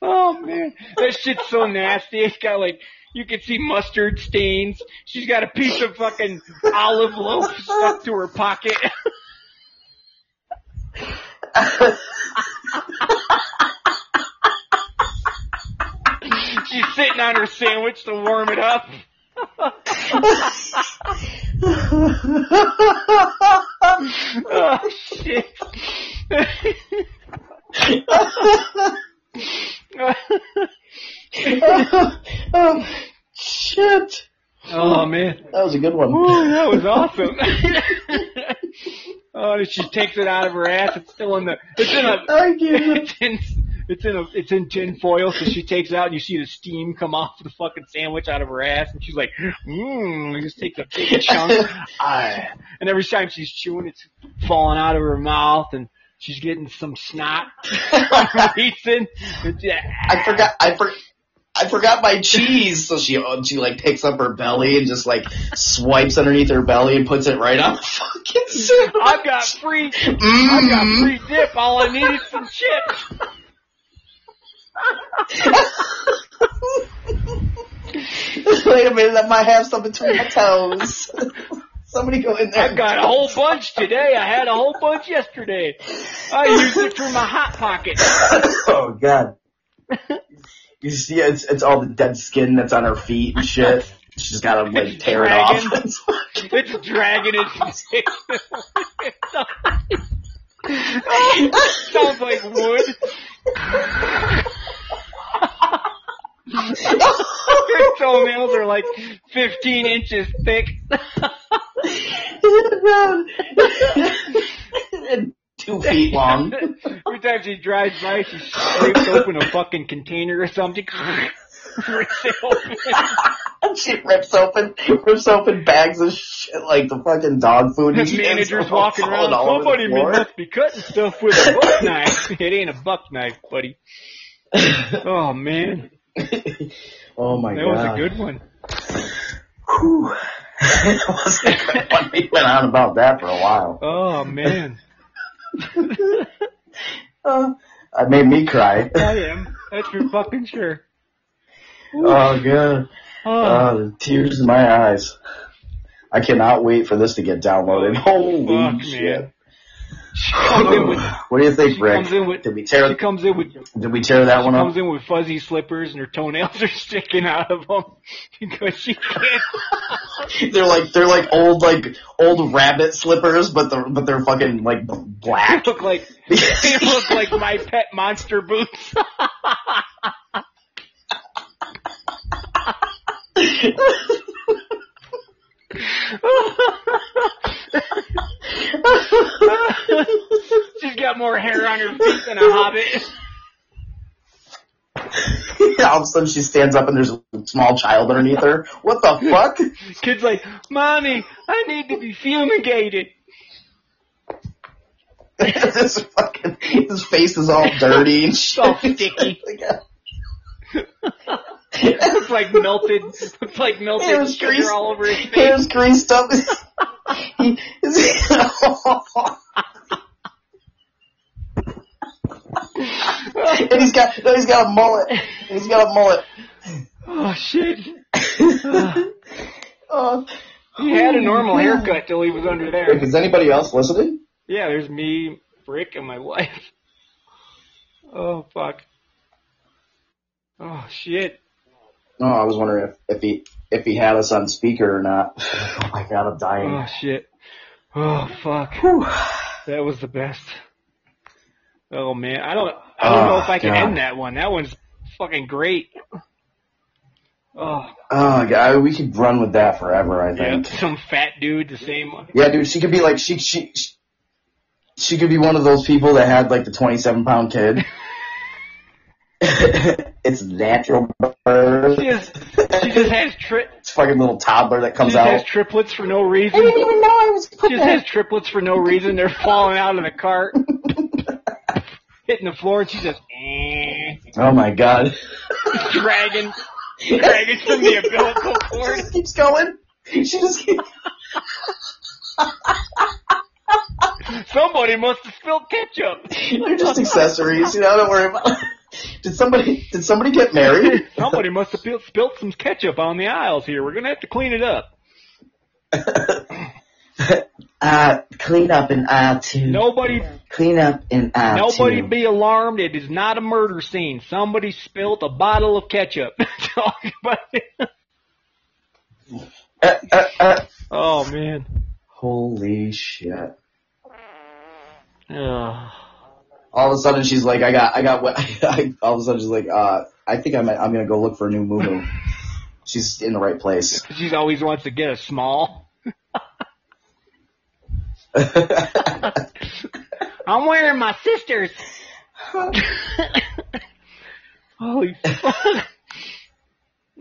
Oh man, that shit's so nasty. It's got like you can see mustard stains. She's got a piece of fucking olive loaf stuck to her pocket. She's sitting on her sandwich to warm it up. oh shit.
Oh, shit.
oh man.
That was a good one.
Ooh, that was awesome. oh, she takes it out of her ass. It's still in the. It's in a.
get it.
It's in. It's in a. It's in tin foil. So she takes it out, and you see the steam come off the fucking sandwich out of her ass, and she's like, mmm. Just takes a big chunk. Ah. And every time she's chewing, it's falling out of her mouth, and she's getting some snot. Releasing.
I forgot. I for, I forgot my cheese. So she oh, she like picks up her belly and just like swipes underneath her belly and puts it right on the fucking sandwich.
I've got free. I've got
Mm.
free dip. All I need is some chips.
Wait a minute, I might have some between my toes. Somebody go in there.
I've got a whole bunch today. I had a whole bunch yesterday. I used it for my hot pocket.
oh god. You see, it's it's all the dead skin that's on her feet and shit. She's got to like tear it off.
It's dragging dick. Sounds like wood. Her toenails are like 15 inches thick.
Two feet long.
Every time she drives by, she scrapes open a fucking container or something. Rips it open.
she rips open, rips open bags of shit like the fucking dog food. and
The manager's walking around.
all over the
Somebody must be cutting stuff with a buck knife. It ain't a buck knife, buddy. Oh man,
oh my
that
god.
That was a good one.
Whew. it was a good one. We went on about that for a while.
Oh man,
Uh, it made me cry.
I am. That's for fucking sure.
Oh god.
Oh,
the tears in my eyes. I cannot wait for this to get downloaded. Holy
fuck,
shit.
man. She comes in with
What do you think,
she
Rick?
comes in with
Did we tear?
she comes in with
Did we tear that one up?
comes in with fuzzy slippers and her toenails are sticking out of them because she can't.
they're like they're like old like old rabbit slippers, but they're but they're fucking like
They
black.
look like they look like my pet monster boots. She's got more hair on her feet than a hobbit.
All of a sudden, she stands up and there's a small child underneath her. What the fuck?
Kid's like, Mommy, I need to be fumigated.
this fucking his face is all dirty and shit.
all sticky. Looks like melted, looks like melted
Hair's
sugar
greased,
all over his face.
hair's greased up. He- and he's got no, he's got a mullet. He's got a mullet.
Oh shit.
Oh.
He had a normal oh, haircut till he was under
Rick,
there.
is anybody else listening?
Yeah, there's me, Rick, and my wife. Oh fuck. Oh shit.
No, I was wondering if, if he if he had us on speaker or not. Oh my god, I'm dying.
Oh shit. Oh fuck. That was the best. Oh man, I don't, I don't know
Oh,
if I can oh,
God.
end that one. That one's fucking great. Oh
Oh god, we could run with that forever. I
yeah,
think.
some fat dude, the same.
Yeah, dude, she could be like she she she- could be one of those people that had like the 27 pound kid. it's natural birth.
She just, she just has tri-
It's fucking little toddler that comes
just
out.
has triplets for no reason.
I
reason.
didn't even know I was put
She just
there.
has triplets for no reason. They're falling out of the cart, hitting the floor, and she's just eh,
Oh my god.
dragging, dragging from the umbilical
She
cord.
just keeps going. She just keeps.
Somebody must have spilled ketchup.
They're just accessories, you know. Don't worry about. Did somebody did somebody get married?
Somebody must have spilled, spilled some ketchup on the aisles here. We're gonna have to clean it up.
Uh, clean up in aisle two.
Nobody,
Clean up in aisle
nobody
two.
be alarmed. It is not a murder scene. Somebody spilled a bottle of ketchup. Talk about it.
Uh, uh, uh.
oh man.
Holy shit!
Ugh.
All of a sudden, she's like, "I got, I got what?" I, all of a sudden, she's like, uh, "I think I'm, I'm gonna go look for a new moo She's in the right place.
She always wants to get a small. I'm wearing my sister's. Holy fuck.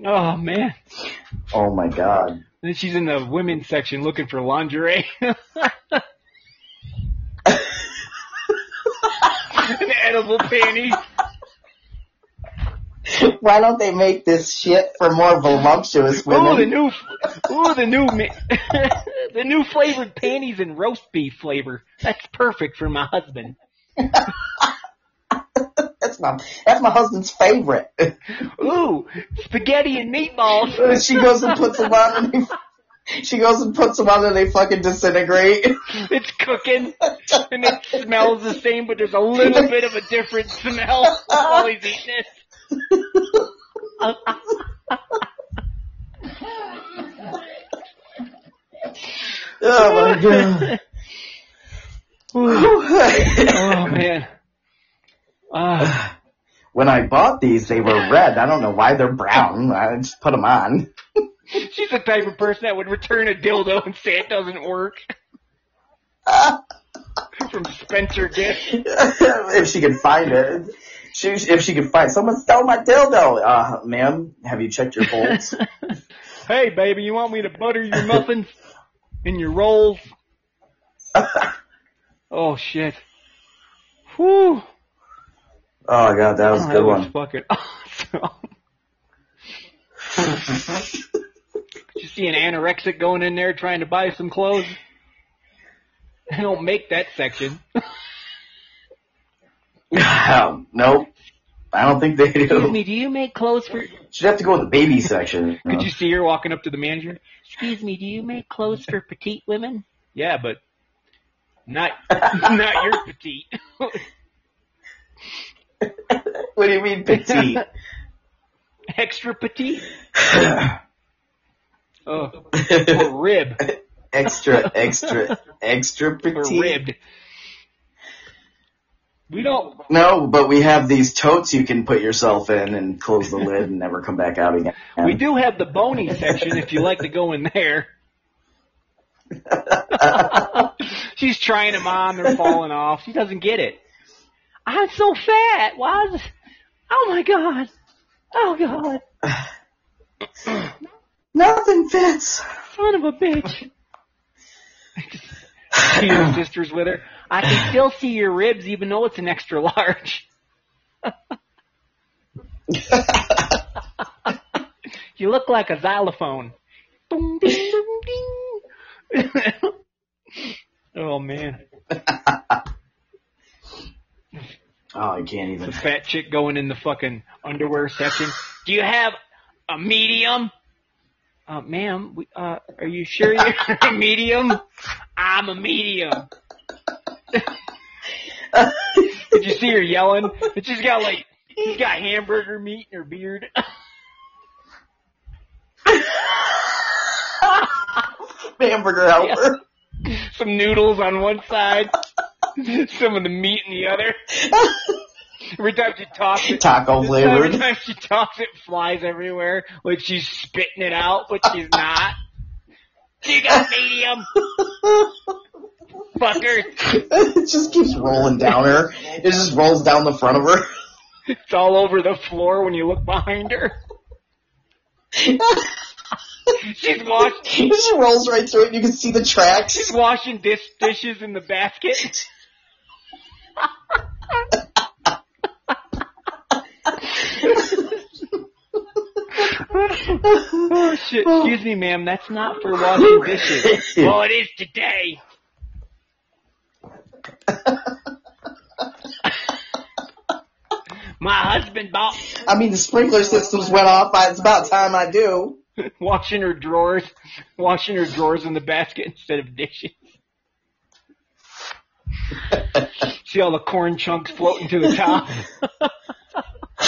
Oh man.
oh my god!
And then she's in the women's section looking for lingerie. and edible panties.
Why don't they make this shit for more voluptuous women?
Ooh, the new, ooh, the new, the new flavored panties and roast beef flavor. That's perfect for my husband.
That's my that's my husband's favorite.
Ooh, spaghetti and meatballs.
she goes and puts them on, she goes and puts them on, and they fucking disintegrate.
It's cooking, and it smells the same, but there's a little bit of a different smell while he's eating it.
oh my god!
Oh man. Ah,
when I bought these, they were red. I don't know why they're brown. I just put them on.
she's the type of person that would return a dildo and say it doesn't work. From Spencer Gift.
if she could find it. She, if she could find someone stole my dildo. Uh, ma'am, have you checked your folds?
Hey, baby, you want me to butter your muffins and your rolls? Oh shit. Whew.
oh god, that was a
that
good
was
one.
fucking awesome. Did you see an anorexic going in there trying to buy some clothes? They don't make that section.
Um, nope. I don't think they do.
Excuse
do.
me, do you make clothes for?
She'd have to go with the baby section.
Could you see her walking up to the manager? Excuse me, do you make clothes for petite women? Yeah, but Not not your petite.
What do you mean petite?
Extra petite. Oh, or rib.
extra, extra, extra
Or
petite.
ribbed. We don't.
No, but we have these totes you can put yourself in and close the lid and never come back out again.
We do have the bony section if you like to go in there. She's trying them on, they're falling off. She doesn't get it. I'm so fat. Why is Oh my god. Oh god.
Nothing fits.
Son of a bitch. see her sister's with her. I can still see your ribs even though it's an extra large. You look like a xylophone. Ding, ding, ding, ding. oh man.
Oh, I can't even.
The fat chick going in the fucking underwear section. Do you have a medium? Uh, ma'am, we, uh, are you sure you're a medium? I'm a medium. Did you see her yelling? And she's got like, she's got hamburger meat in her beard.
Hamburger helper.
Some noodles on one side, some of the meat in the other. Every time she talks it,
Taco
every time she talks it flies everywhere, like she's spitting it out, but she's not. You got medium, fucker.
it just keeps rolling down her. It just rolls down the front of her.
It's all over the floor when you look behind her. She's washing,
just rolls right through it. You can see the tracks.
she's washing dish, dishes in the basket. Oh shit! Excuse me, ma'am. That's not for washing dishes. well, it is today. My husband bought
I mean, the sprinkler systems went off. It's about time I do.
washing her drawers, washing her drawers in the basket instead of dishes. See all the corn chunks floating to the top.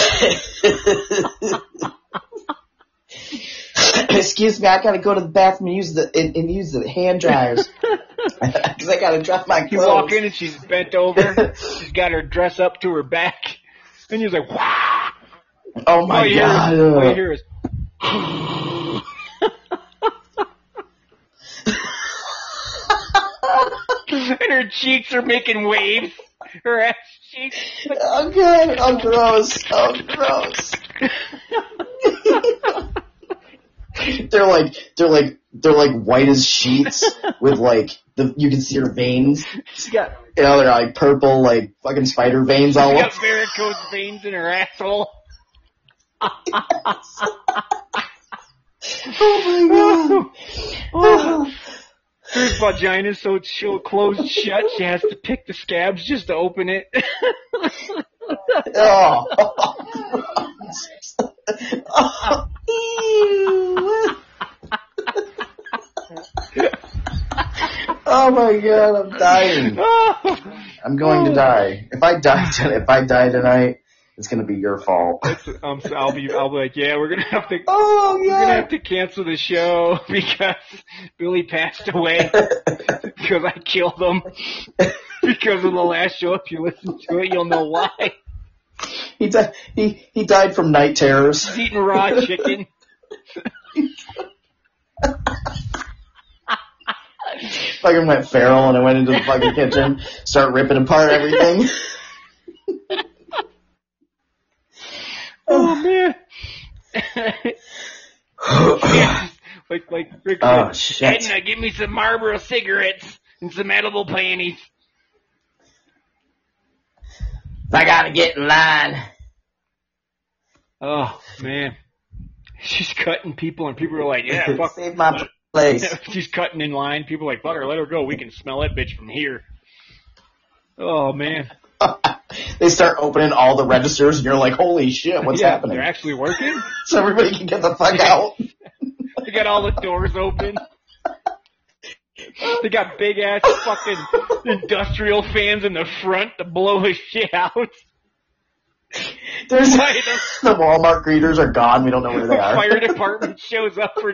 Excuse me, I gotta go to the bathroom and use the and, and use the hand dryers because I gotta drop my
You
clothes.
walk in and she's bent over. She's got her dress up to her back, and you're like, "Wow!"
Oh my
all you hear,
god!
is- all you hear is, and her cheeks are making waves. Her ass cheeks.
Oh god! Oh gross! Oh gross! they're like they're like they're like white as sheets with like the you can see her veins.
She got,
You know, they're like purple, like fucking spider veins all
she
over.
got varicose veins in her asshole.
Oh my god! Oh. Oh.
Her vagina's so it's so closed shut, she has to pick the scabs just to open it.
Oh. oh. Oh my god, I'm dying. I'm going to die. If I die if I die tonight, it's gonna be your fault.
um, so I'll be, I'll be like, yeah, we're gonna have to,
Oh yeah,
we're gonna have to cancel the show because Billy passed away because I killed him because of the last show. If you listen to it, you'll know why.
He died. He he died from night terrors.
He's eating raw chicken.
Fucking went feral and I went into the fucking kitchen, start ripping apart everything.
Oh, oh man. like like Rick
Oh,
said,
shit.
Edna, give me some Marlboro cigarettes and some edible panties.
I gotta get in line.
Oh man. She's cutting people and people are like, yeah, fuck
Save my place.
She's cutting in line. People are like, fuck her, let her go. We can smell that bitch from here. Oh man.
they start opening all the registers and you're like, holy shit, what's
yeah,
happening?
They're actually working.
So everybody can get the fuck out.
They got all the doors open. They got big ass fucking industrial fans in the front to blow his shit out.
There's the Walmart greeters are gone. We don't know where they are.
Fire department shows up for